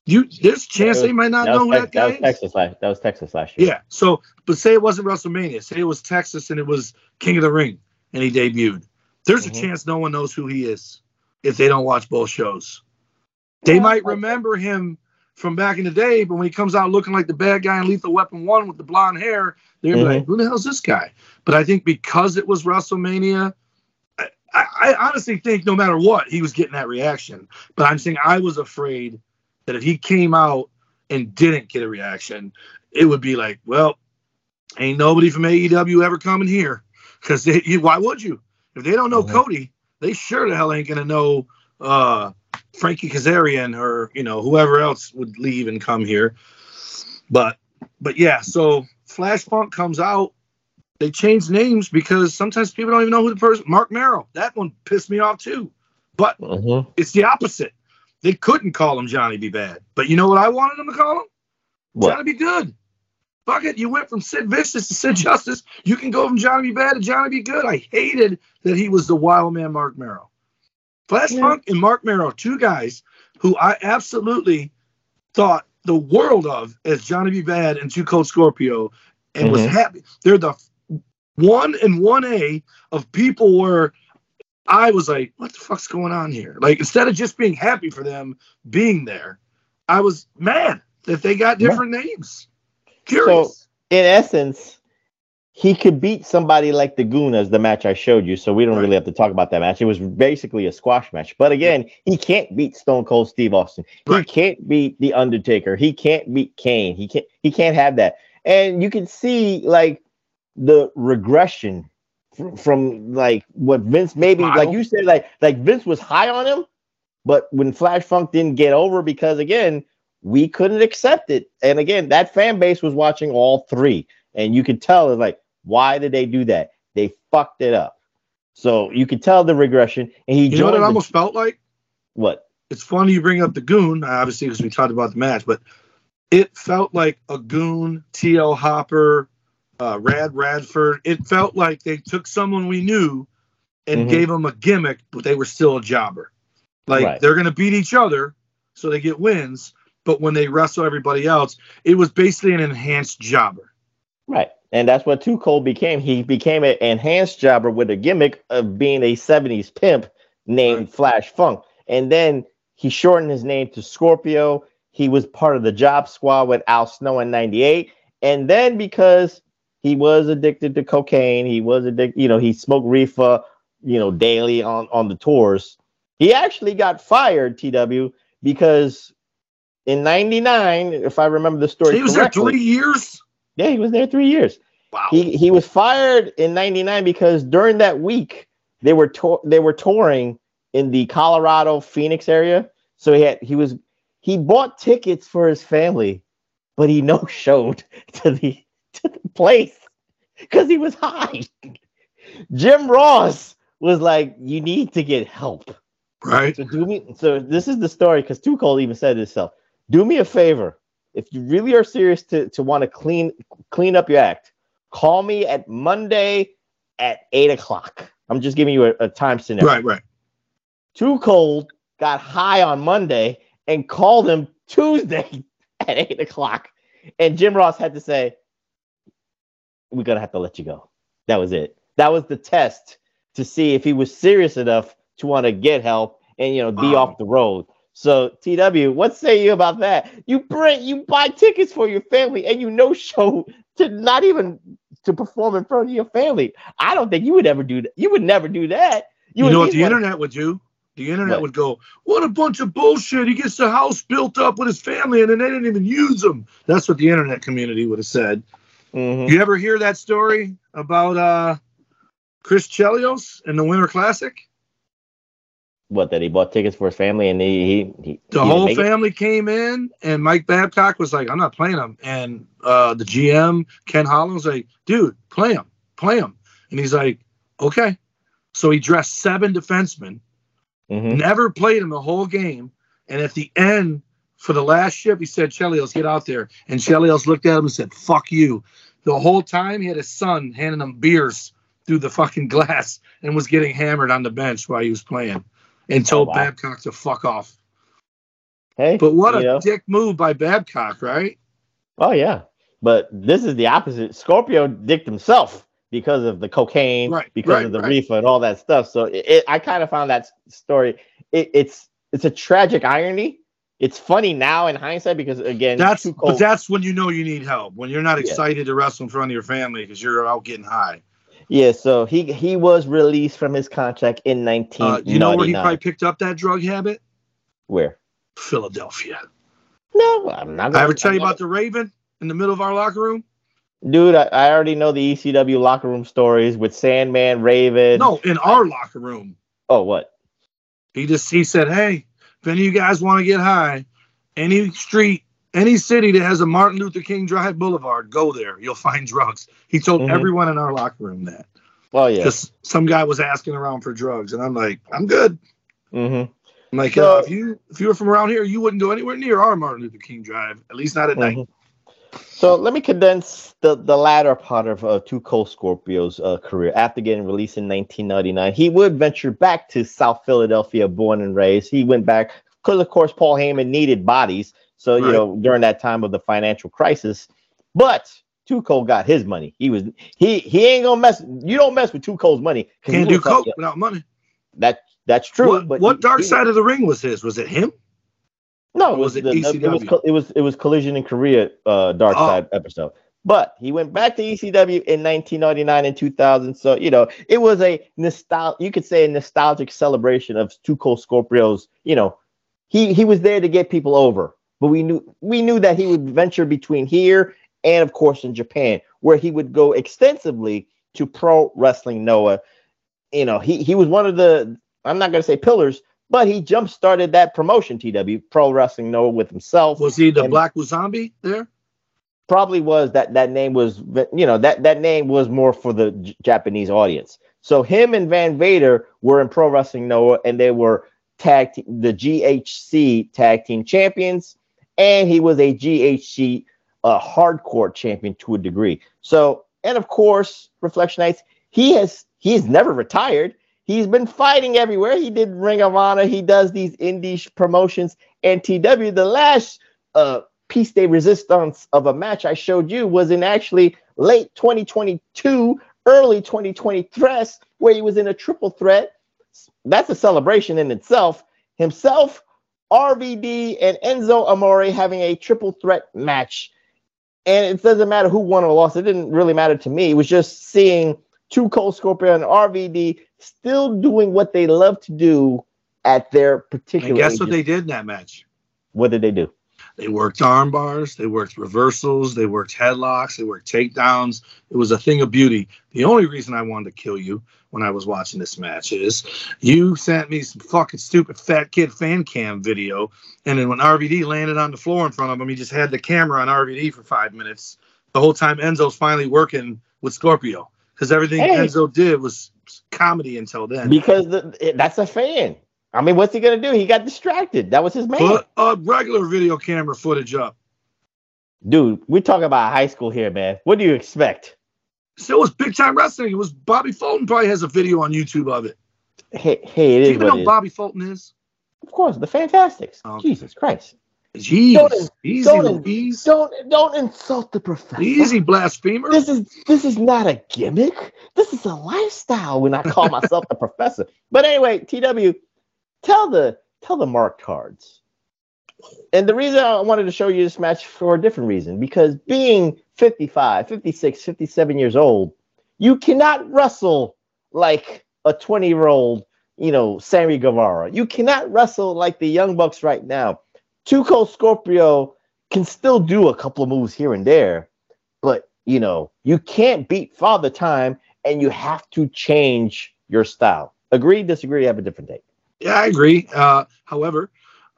you there's a chance they might not that know was who Tex- that guy was is. Texas last. That was Texas last year. Yeah. So, but say it wasn't WrestleMania. Say it was Texas and it was King of the Ring and he debuted. There's Mhm. a chance no one knows who he is if they don't watch both shows. They might remember him from back in the day, but when he comes out looking like the bad guy in Lethal Weapon 1 with the blonde hair, they're Mhm. like, who the hell's this guy? But I think because it was WrestleMania, I, I, I honestly think no matter what, he was getting that reaction. But I'm saying I was afraid that if he came out and didn't get a reaction, it would be like, well, ain't nobody from AEW ever coming here. Because why would you? If they don't know Mhm. Cody, they sure the hell ain't gonna know uh, Frankie Kazarian or you know whoever else would leave and come here. But but yeah, so Flash Funk comes out. They change names because sometimes people don't even know who the person. Marc Mero, that one pissed me off too. But Mm-hmm. it's the opposite. They couldn't call him Johnny Be Bad. But you know what I wanted them to call him? What? Johnny Be Good. Fuck it. You went from Sid Vicious to Sid Justice. You can go from Johnny Be Bad to Johnny Be Good. I hated that he was the wild man Marc Mero. Flash Yeah. Funk and Marc Mero, two guys who I absolutely thought the world of as Johnny Be Bad and Two Cold Scorpio and was Mhm. happy. They're the one and one A of people where I was like, what the fuck's going on here? Like instead of just being happy for them being there, I was mad that they got different names. Curious. in essence, he could beat somebody like the Goon as the match I showed you, so we don't really have to talk about that match. It was basically a squash match. But again, he can't beat Stone Cold Steve Austin. He can't beat The Undertaker. He can't beat Kane. He can't he can't have that. And you can see like the regression fr- from like what Vince maybe like you said like like Vince was high on him, but when Flash Funk didn't get over because again, we couldn't accept it. And again, that fan base was watching all three. And you could tell it's like, why did they do that? They fucked it up. So you could tell the regression. And he you know what it the- almost felt like? what? It's funny you bring up the goon, obviously, because we talked about the match, but it felt like a goon, TL Hopper, uh, Rad Radford. It felt like they took someone we knew and Mhm. gave them a gimmick, but they were still a jobber. Like Right. they're going to beat each other, so they get wins. But when they wrestle everybody else, it was basically an enhanced jobber. Right. And that's what Two Cold became. He became an enhanced jobber with a gimmick of being a 70s pimp named Flash Funk. And then he shortened his name to Scorpio. He was part of the job squad with Al Snow in 98. And then because he was addicted to cocaine, he was addicted, you know, he smoked reefer, you know, daily on, on the tours. He actually got fired, TW, because in 99, if I remember the story he was there three years. yeah, he was there three years. Wow. He he was fired in '99 because during that week they were tour- they were touring in the Colorado Phoenix area. So he had he was he bought tickets for his family, but he no showed to the to the place because he was high. Jim Ross was like, "You need to get help." Right. So do me. So this is the story because Two Cold even said it himself. Do me a favor. If you really are serious to, to want to clean clean up your act, call me at Monday at eight o'clock. I'm just giving you a, a time scenario. Right, right. Two Cold got high on Monday and called him Tuesday at eight o'clock. And Jim Ross had to say, We're gonna have to let you go. That was it. That was the test to see if he was serious enough to want to get help and you know be Wow. off the road. So TW, what say you about that? You bring you buy tickets for your family and you no show to not even to perform in front of your family. I don't think you would ever do that. You would never do that. You, would know what the wanna- internet would do? The internet What? would go, "What a bunch of bullshit! He gets the house built up with his family, and then they didn't even use them." That's what the internet community would have said. Mhm. You ever hear that story about uh, Chris Chelios and the Winter Classic? What that he bought tickets for his family and he he, he The whole make it? family came in, and Mike Babcock was like, "I'm not playing him." And uh, the GM Ken Holland was like, "Dude, play him, play him." And he's like, "Okay." So he dressed seven defensemen, Mhm. never played him the whole game, and at the end for the last shift, he said, "Chelios, get out there." And Chelios looked at him and said, "Fuck you." The whole time he had his son handing him beers through the fucking glass and was getting hammered on the bench while he was playing, and told oh, wow. Babcock to fuck off. Hey, But what a know? dick move by Babcock, right? Oh yeah, but this is the opposite. Scorpio dicked himself because of the cocaine, Right, because right, of the right. reefer and all that stuff. So it, it- I kind of found that story. It, it's it's a tragic irony. It's funny now in hindsight because again, That's but that's when you know you need help. When you're not Yeah. excited to wrestle in front of your family because you're out getting high. Yeah. So he he was released from his contract in nineteen Uh, you know where he probably picked up that drug habit? Where? Philadelphia. No, I'm not. I ever tell you about the Raven in the middle of our locker room? dude? I, I already know the ECW locker room stories with Sandman, Raven. No, in our locker room. Oh, what? He just he said, "Hey, if any of you guys want to get high, any street, any city that has a Martin Luther King Drive Boulevard, go there. You'll find drugs." He told Mhm. everyone in our locker room that Oh yeah. because some guy was asking around for drugs, and I'm like, "I'm good." mm-hmm. I'm like, So- uh, if you if you were from around here, you wouldn't go anywhere near our Martin Luther King Drive, at least not at night. Mhm. So let me condense the, the latter part of uh, Two Cold Scorpio's uh, career. After getting released in 1999, he would venture back to South Philadelphia, born and raised. He went back because, of course, Paul Heyman needed bodies. So you Right. know during that time of the financial crisis, but Cold got his money. He was he he ain't gonna mess. You don't mess with Two money. Can't do coke without money. That that's true. What, but what he- dark he- side of the ring was his? Was it him? No, it was, it the, it was ECW? it was it was collision in Korea uh dark Oh. side episode. But he went back to ECW in 1999 and 2000. So you know it was a nostal you could say a nostalgic celebration of Cold Scorpio's. You know he he was there to get people over, but we knew we knew that he would venture between here and of course in Japan, where he would go extensively to Pro Wrestling Noah. You know he he was one of the I'm not gonna say pillars, but he jump started that promotion, TW Pro Wrestling Noah with himself. Was he the And- Black Zombie there? Probably was that that name was you know that that name was more for the J- Japanese audience. So him and Van Vader were in Pro Wrestling Noah, and they were tag te- the GHC tag team champions, and he was a GHC uh, hardcore champion to a degree. So and of course Reflection Reflectionites, he has he's never retired. He's been fighting everywhere. He did Ring of Honor. He does these indie promotions. And TW, the last uh, piece de resistance of a match I showed you was in actually late 2022, early 2023, where he was in a triple threat. That's a celebration in itself. Himself, RVD, and Enzo Amore having a triple threat match. And it doesn't matter who won or lost. It didn't really matter to me. It was just seeing Two Cold Scorpio and RVD still doing what they love to do at their particular. And guess what they did in that match? What did they do? They worked arm bars, they worked reversals, they worked headlocks, they worked takedowns. It was a thing of beauty. The only reason I wanted to kill you when I was watching this match is you sent me some fucking stupid fat kid fan cam video, and then when RVD landed on the floor in front of him, he just had the camera on RVD for five minutes. The whole time Enzo's finally working with Scorpio because everything Hey. Enzo did was comedy until then. Because the, that's a fan. I mean, what's he gonna do? He got distracted. That was his man. Put a regular video camera footage up. Dude, we're talking about high school here, man. What do you expect? So it was big time wrestling. It was Bobby Fulton probably has a video on YouTube of it. Hey, hey, it Do is you even what know. Bobby Fulton is? Of course, the Fantastics. Jesus Christ. Jeez, Don't- easy, don't-. Don't don't insult the professor. Easy, blasphemer. This is this is not a gimmick. This is a lifestyle when I call myself the professor. But anyway, TW, tell the tell the marked cards. And the reason I wanted to show you this match for a different reason, because being 55, 56, 57 years old, you cannot wrestle like a 20 year old, you know, Sammy Guevara. You cannot wrestle like the Young Bucks right now. Two Cold Scorpio can still do a couple of moves here and there, but you know, you can't beat Father Time and you have to change your style. Agree, disagree, have a different take. Yeah, I agree. Uh, however,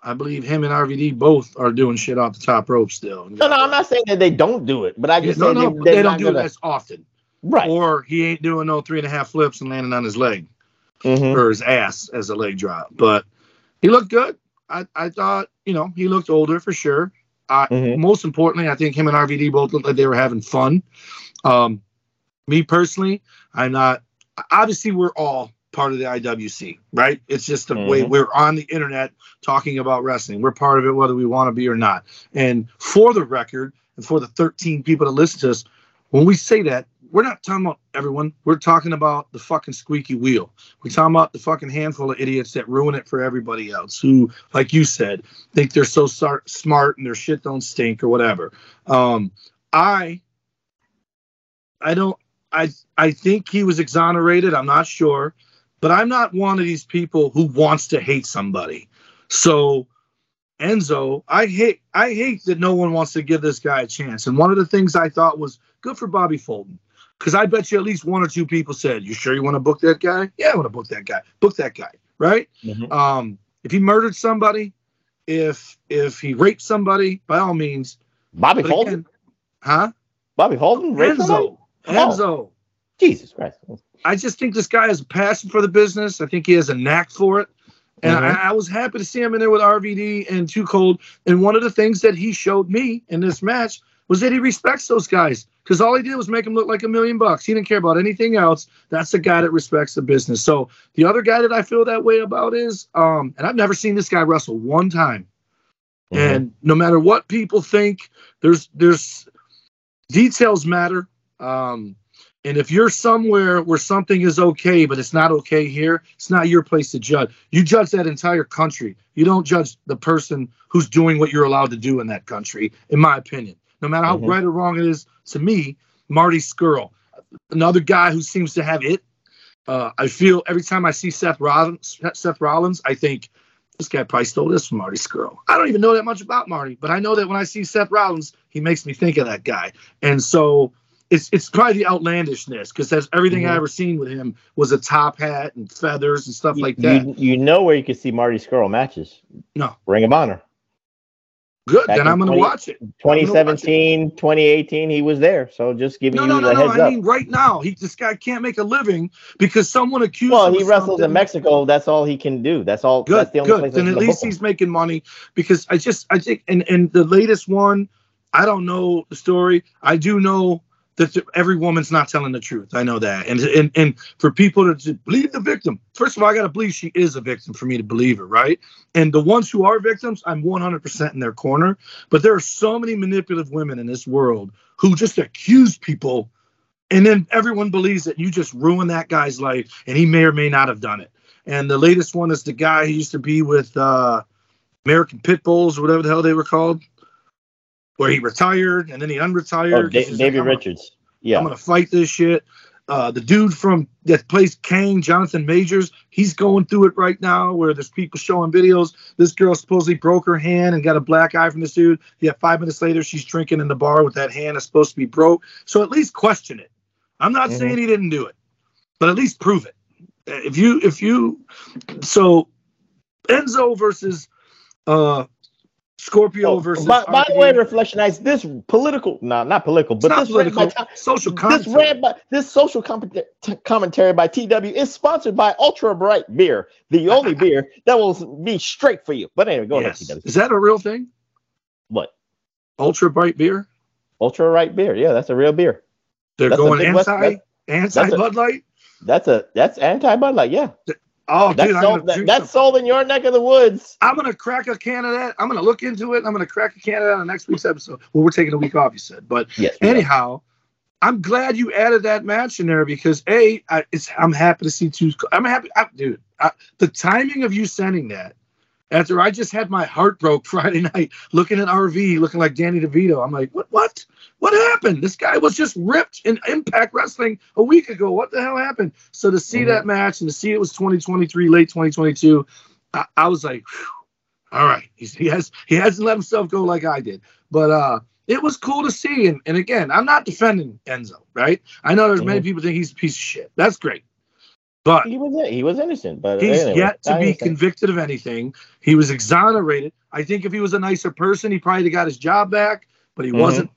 I believe him and RVD both are doing shit off the top rope still. No, no, I'm not saying that they don't do it, but I Yeah, just no, no, they, they're don't do gonna, it as often. Right. Or he ain't doing no three and a half flips and landing on his leg Mhm. or his ass as a leg drop. But he looked good. I, I thought, you know, he looked older for sure. I, Mhm. Most importantly, I think him and RVD both looked like they were having fun. Um, me personally, I'm not. Obviously, we're all part of the IWC, right? It's just the way Mhm. we're on the internet talking about wrestling. We're part of it, whether we want to be or not. And for the record, and for the 13 people that listen to us, when we say that, we're not talking about everyone. We're talking about the fucking squeaky wheel. We're talking about the fucking handful of idiots that ruin it for everybody else who, like you said, think they're so smart and their shit don't stink or whatever. Um, I, I don't, I, I think he was exonerated. I'm not sure, but I'm not one of these people who wants to hate somebody. So, Enzo, I hate, I hate that no one wants to give this guy a chance. And one of the things I thought was good for Bobby Fulton. Because I bet you at least one or two people said, "You sure you want to book that guy? Yeah, I want to book that guy. Book that guy, right? Mhm. Um, if he murdered somebody, if if he raped somebody, by all means, Bobby Fulton? again- huh? Bobby Fulton? Raped somebody? Enzo, Enzo. Jesus Christ. I just think this guy has a passion for the business. I think he has a knack for it. And Mhm. I, I was happy to see him in there with RVD and Two Cold. And one of the things that he showed me in this match was that he respects those guys because all he did was make him look like a million bucks. He didn't care about anything else. That's the guy that respects the business. So the other guy that I feel that way about is, um, and I've never seen this guy wrestle one time. And no matter what people think, there's there's details matter. Um, and if you're somewhere where something is okay, but it's not okay here, it's not your place to judge. You judge that entire country. You don't judge the person who's doing what you're allowed to do in that country, in my opinion. No matter how Mhm. right or wrong it is to me, Marty Scurll, another guy who seems to have it. Uh, I feel every time I see Seth Rollins, Seth Rollins, I think this guy probably stole this from Marty Scurll. I don't even know that much about Marty, but I know that when I see Seth Rollins, he makes me think of that guy. And so it's it's probably the outlandishness because that's everything I Mhm. ever seen with him was a top hat and feathers and stuff like that. You, you know where you can see Marty Scurll matches? No. Ring of Honor. Good, Back then I'm gonna watch it. I'm gonna watch it. 2017, 2018, he was there. So just giving No, you no, the no, no. heads I up. mean, right now, he this guy can't make a living because someone accused him. well, he of wrestles in. Mexico. That's all he can do. That's all. Good, that's the only good. place Then at least he's making money because I just I think and and the latest one, I don't know the story. I do know that every woman's not telling the truth. I know that, and and and for people to believe the victim, first of all, I got to believe she is a victim for me to believe her, right? And the ones who are victims, I'm 100% in their corner. But there are so many manipulative women in this world who just accuse people, and then everyone believes that you just ruined that guy's life, and he may or may not have done it. And the latest one is the guy who used to be with uh, American Pit Bulls or whatever the hell they were called, where he retired and then he unretired. Oh, Da- like, Richards. Yeah. I'm gonna fight this shit. uh, the dude from that plays Kane, Jonathan Majors, he's going through it right now. Where there's people showing videos. This girl supposedly broke her hand and got a black eye from this dude. Yeah, five minutes later, she's drinking in the bar with that hand that's supposed to be broke. So at least question it. I'm not Mhm. saying he didn't do it, but at least prove it. If you, if you, so Enzo versus uh Scorpio oh, versus. Oh, by, by the way, RVD. Reflectionites this political, no, not political, but this not by political, Ti- social this commentary. rant by this social comment- t- commentary by TW is sponsored by Ultra Right Beer, the only beer that will be straight for you. But anyway, go Yes. ahead, TW. Is that a real thing? What? Ultra right beer? Ultra Right Beer? Yeah, that's a real beer. They're That's going anti that's- anti Bud Light. That's a that's anti Bud Light. Yeah, Oh, that's dude, sold. That, that's sold in your neck of the woods. I'm gonna crack a can of that. I'm gonna look into it. I'm gonna crack a can of that on next week's episode. Well, we're taking a week off, you said, but Yes. we are. anyhow, I'm glad you added that match in there because a, I, it's I'm happy to see two. I'm happy, I, dude. I, the timing of you sending that after I just had my heart broke Friday night looking at RV looking like Danny DeVito. I'm like, what? What? What happened? This guy was just ripped in Impact Wrestling a week ago. What the hell happened? So to see Mhm. that match and to see it was 2023, late 2022, I, I was like, "Phew, all right, He's, he has he hasn't let himself go like I did, but uh, it was cool to see. And, and again, I'm not defending Enzo, right? I know there's many Mhm. people think he's a piece of shit. That's great, but He was he was innocent, but He's anyway, yet to I be understand. convicted of anything. He was exonerated. I think if he was a nicer person, he probably got his job back, but he Mhm. wasn't.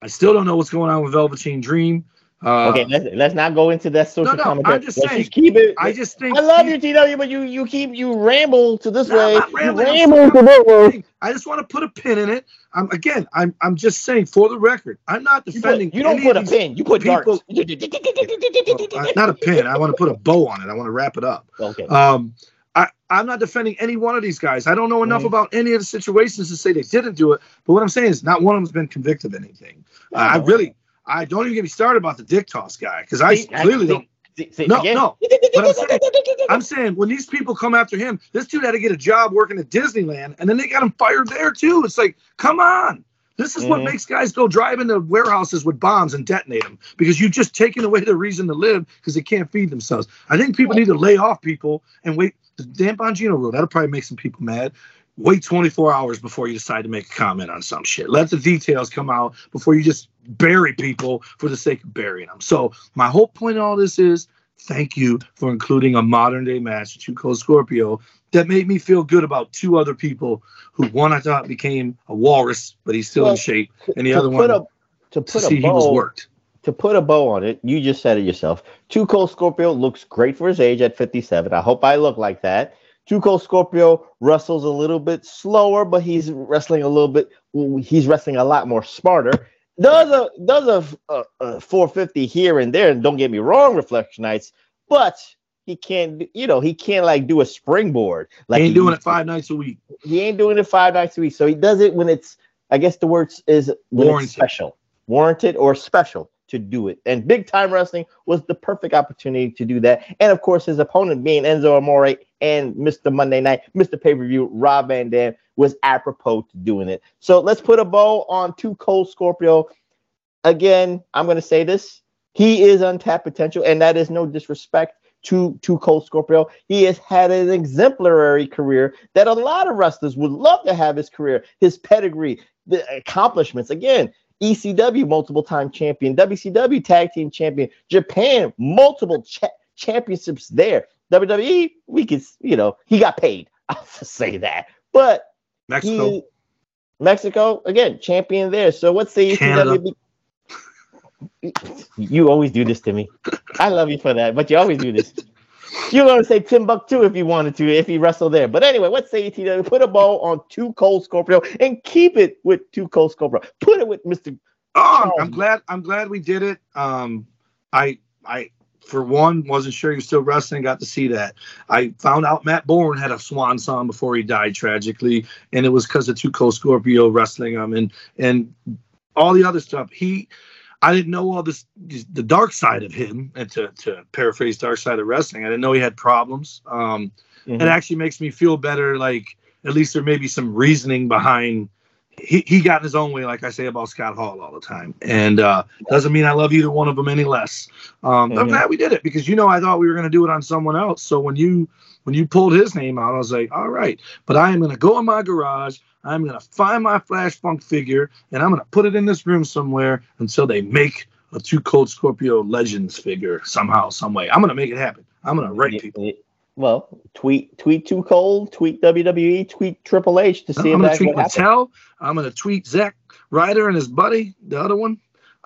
I still don't know what's going on with Velveteen Dream. Uh, Okay, let's, let's not go into that social no, no, commentary. I'm just Let's saying, just keep it. I just think I love you, TW, but you you keep you ramble to this No, way. I'm You rambling. I'm ramble to that way. I just want to put a pin in it. I'm again. I'm I'm just saying for the record. I'm not You, defending. put, you don't put a pin. You put people- darts. Uh, not a pin. I want to put a bow on it. I want to wrap it up. okay. Um, I, I'm not defending any one of these guys. I don't know enough Mhm. about any of the situations to say they didn't do it. But what I'm saying is, not one of them's been convicted of anything. Uh, I really, I don't even get me started about the dick toss guy because I See, I clearly see- don't. see- see, No, no. But I'm saying, I'm saying when these people come after him, this dude had to get a job working at Disneyland, and then they got him fired there too. It's like, come on. This is what Mhm. makes guys go drive into warehouses with bombs and detonate them because you've just taken away their reason to live because they can't feed themselves. I think people need to lay off people and wait. The Dan Bongino rule that'll probably make some people mad. Wait 24 hours before you decide to make a comment on some shit. Let the details come out before you just bury people for the sake of burying them. So my whole point in all this is thank you for including a modern day match Two Cold Scorpio that made me feel good about two other people who one I thought became a walrus, but he's still Well, in shape, and the to other put one a, to to put see a he was bow worked. to put a bow on it, you just said it yourself. Two Cold Scorpio looks great for his age at 57. I hope I look like that. Two Cold Scorpio wrestles a little bit slower, but he's wrestling a little bit. He's wrestling a lot more smarter. Does a does a, a, a 450 here and there, and don't get me wrong, Reflectionites, but he can't. You know, he can't like do a springboard. Like He ain't he doing it five nights a week. he ain't doing it five nights a week. So he does it when it's, I guess the word is when Warranted. it's special, warranted or special to do it. And big time wrestling was the perfect opportunity to do that. And of course, his opponent being Enzo Amore and Mr. Monday Night, Mr. Pay Per View, Rob Van Dam was apropos to doing it. So let's put a bow on Two Cold Scorpio. Again, I'm going to say this. He is untapped potential, and that is no disrespect to Two Cold Scorpio. He has had an exemplary career that a lot of wrestlers would love to have his career, his pedigree, the accomplishments. Again, ECW multiple time champion, WCW tag team champion, Japan multiple cha- championships there. WWE, we could, you know, he got paid. I'll just say that. But Mexico. he, Mexico again, champion there. So what's the ECW? You always do this to me. I love you for that, but you always do this. You're gonna say Timbuktu if you wanted to, if he wrestled there. But anyway, let's say ETW put a bow on Two Cold Scorpio and keep it with Two Cold Scorpio. Put it with Mr. Oh, I'm glad. I'm glad we did it. Um, I, I, for one, wasn't sure he was still wrestling. Got to see that. I found out Matt Bourne had a swan song before he died tragically, and it was because of Two Cold Scorpio wrestling him and and all the other stuff. He, I didn't know all this, the dark side of him. And to to paraphrase Dark Side of Wrestling, I didn't know he had problems. Um, Mhm. it actually makes me feel better. Like at least there may be some reasoning behind he, he got in his own way, like I say about Scott Hall all the time. And uh, doesn't mean I love either one of them any less. Um, I'm Mhm. glad we did it because you know I thought we were going to do it on someone else. So when you when you pulled his name out, I was like, all right. But I am going to go in my garage. I'm going to find my Flash Funk figure and I'm going to put it in this room somewhere until they make a Two Cold Scorpio Legends figure somehow, some way. I'm going to make it happen. I'm going to write people. Well, tweet tweet Two Cold, tweet WWE, tweet Triple H to see I'm if that's tweet what. Mattel. I'm going to tweet Zack Ryder and his buddy, the other one.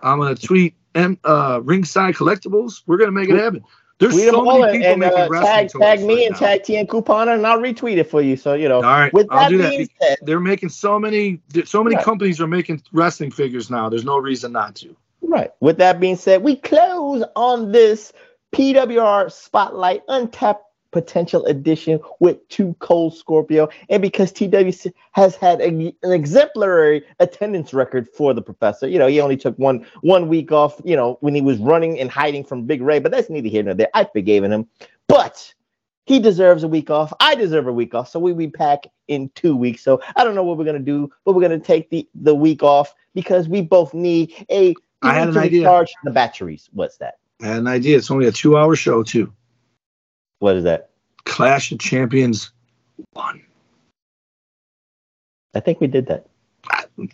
I'm going to tweet M, uh, Ringside Collectibles. We're going to make it happen. There's Tweet so many and, people and making uh, wrestling tag tag me right and now. tag TN Couponer and I'll retweet it for you. So you know. All right, With I'll that do that. being said, They're making so many, so many Right. companies are making wrestling figures now. There's no reason not to. Right. With that being said, we close on this PWR Spotlight Untapped Potential addition with Two Cold Scorpio. And because TWC has had a, an exemplary attendance record for the professor, you know, he only took one one week off, you know, when he was running and hiding from Big Ray, but that's neither here nor there. I forgave him. But he deserves a week off. I deserve a week off. So we'll be back in two weeks. So I don't know what we're gonna do, but we're gonna take the, the week off because we both need a I had an to idea. recharge the batteries. What's that? I had an idea. It's only a two-hour show too. What is that? Clash of Champions one. I think we did that.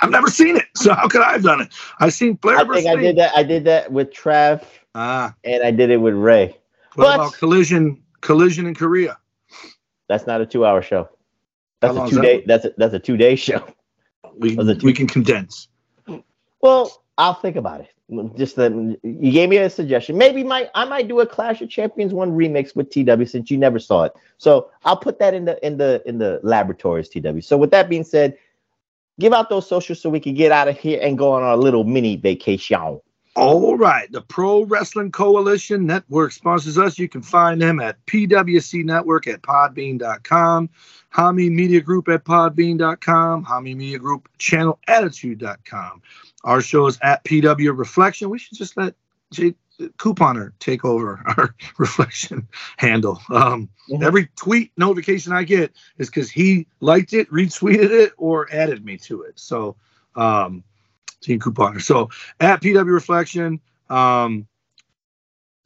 I've never seen it, so how could I have done it? I've seen Flair I think I did that. I did that with Trav Ah, and I did it with Ray. what But- about Collision? Collision in Korea. That's not a two-hour show. That's a two-day. that? That's a that's a two-day show. We it we can condense. Well, I'll think about it. Just that you gave me a suggestion. Maybe my I might do a Clash of Champions one remix with TW since you never saw it. So I'll put that in the in the in the laboratories, TW. So with that being said, give out those socials so we can get out of here and go on our little mini vacation. All right. The Pro Wrestling Coalition Network sponsors us. You can find them at PWC Network at podbean.com, Hami Media Group at podbean.com, Hami Media Group Channel Attitude.com. Our show is at PW Reflection. We should just let Jay Couponer take over our reflection handle. Um, Mhm. Every tweet notification I get is because he liked it, retweeted it, or added me to it. So, um, Team Couponer. So, at PW Reflection. Um,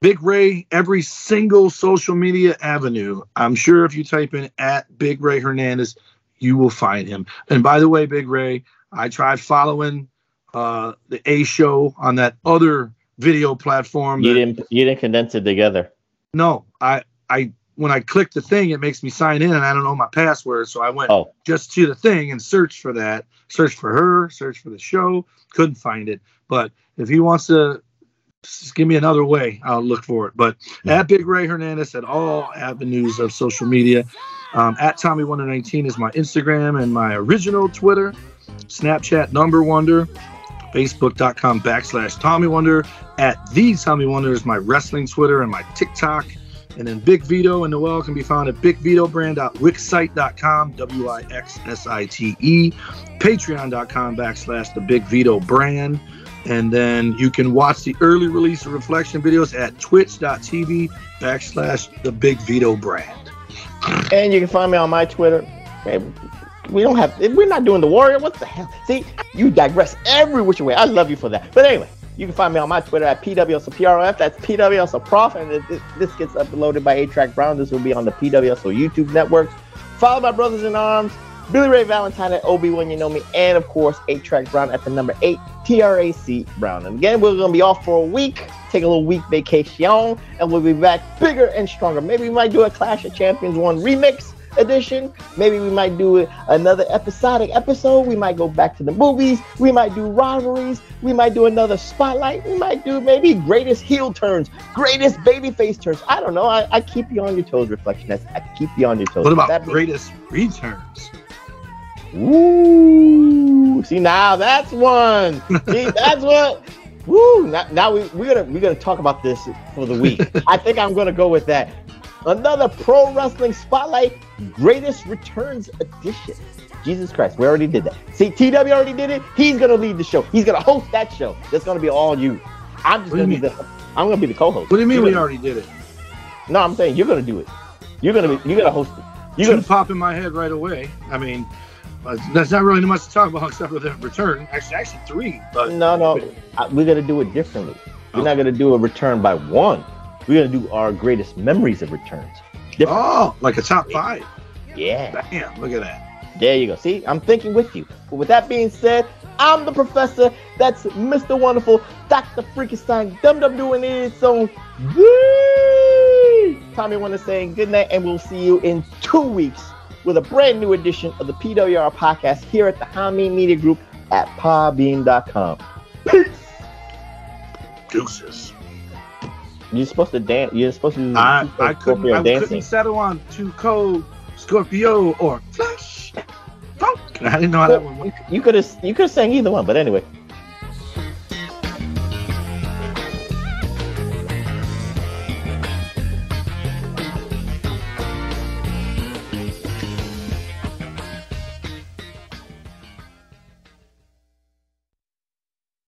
Big Ray, every single social media avenue. I'm sure if you type in at Big Ray Hernandez, you will find him. And by the way, Big Ray, I tried following uh, the A show on that other video platform. You that- didn't you didn't condense it together. no, I, I, when I click the thing, it makes me sign in, and I don't know my password, so I went Oh. just to the thing and searched for that. Searched for her, searched for the show, couldn't find it. But if he wants to just give me another way, I'll look for it. But at Big Ray Hernandez at all avenues of social media. Um, at Tommy Wonder 19 is my Instagram and my original Twitter. Snapchat number wonder. Facebook.com backslash Tommy Wonder. At the Tommy Wonder is my wrestling Twitter and my TikTok. And then Big Vito and Noel can be found at bigvitobrand.wixsite.com, W I X S I T E, patreon.com backslash the Big Vito brand. And then you can watch the early release of reflection videos at twitch.tv backslash the Big Vito brand. And you can find me on my Twitter. We don't have we're not doing the warrior. What the hell? See, you digress every which way. I love you for that. But anyway, you can find me on my Twitter at PWHUSTLEPROF. That's PWHUSTLEPROF. And it- this gets uploaded by A Track Brown. This will be on the PWSO YouTube network. Follow my brothers in arms, Billy Ray Valentine at Obi-Wan You Know Me, and of course, A Track Brown at the number 8, TRAC Brown. And again, we're going to be off for a week, take a little week vacation, and we'll be back bigger and stronger. Maybe we might do a Clash of Champions 1 remix edition. Maybe we might do another episodic episode. We might go back to the movies. We might do rivalries. We might do another spotlight. We might do maybe greatest heel turns, greatest babyface turns. I don't know. I, I keep you on your toes, reflection. That's, I keep you on your toes. What about That greatest returns? Ooh, see now that's one. See that's what. Woo! Now, now we we're gonna we're gonna talk about this for the week. I think I'm gonna go with that. Another pro wrestling spotlight, greatest returns edition. Jesus Christ, we already did that. See, TW already did it. He's gonna lead the show. He's gonna host that show. That's gonna be all you. I'm just What gonna you be the. I'm gonna be the co-host. What do you mean You're we gonna- already did it? No, I'm saying you're gonna do it. You're gonna be. You're gonna host it. You two gotta- pop in my head right away. I mean, uh, that's not really much to talk about except for the return. Actually, actually three. But No, no, I- we're gonna do it differently. We're not gonna do a return by one. We're gonna do our greatest memories of returns. Different. oh, like a top five. Yeah, Damn, look at that. there you go. See, I'm thinking with you. But with that being said, I'm the professor. That's Mr. Wonderful, Dr. Freakenstein, Dum Dum doing it. So, yay! Tommy Wonder saying good night, and we'll see you in two weeks with a brand new edition of the PWR podcast here at the Hameen Media Group at podbean.com. Peace. Deuces. You're supposed to dance. You're supposed to I, Super I couldn't Scorpio I dancing. couldn't settle on Two Cold Scorpio or Flash. I didn't know how that one went. You could have you could have sang either one, but anyway,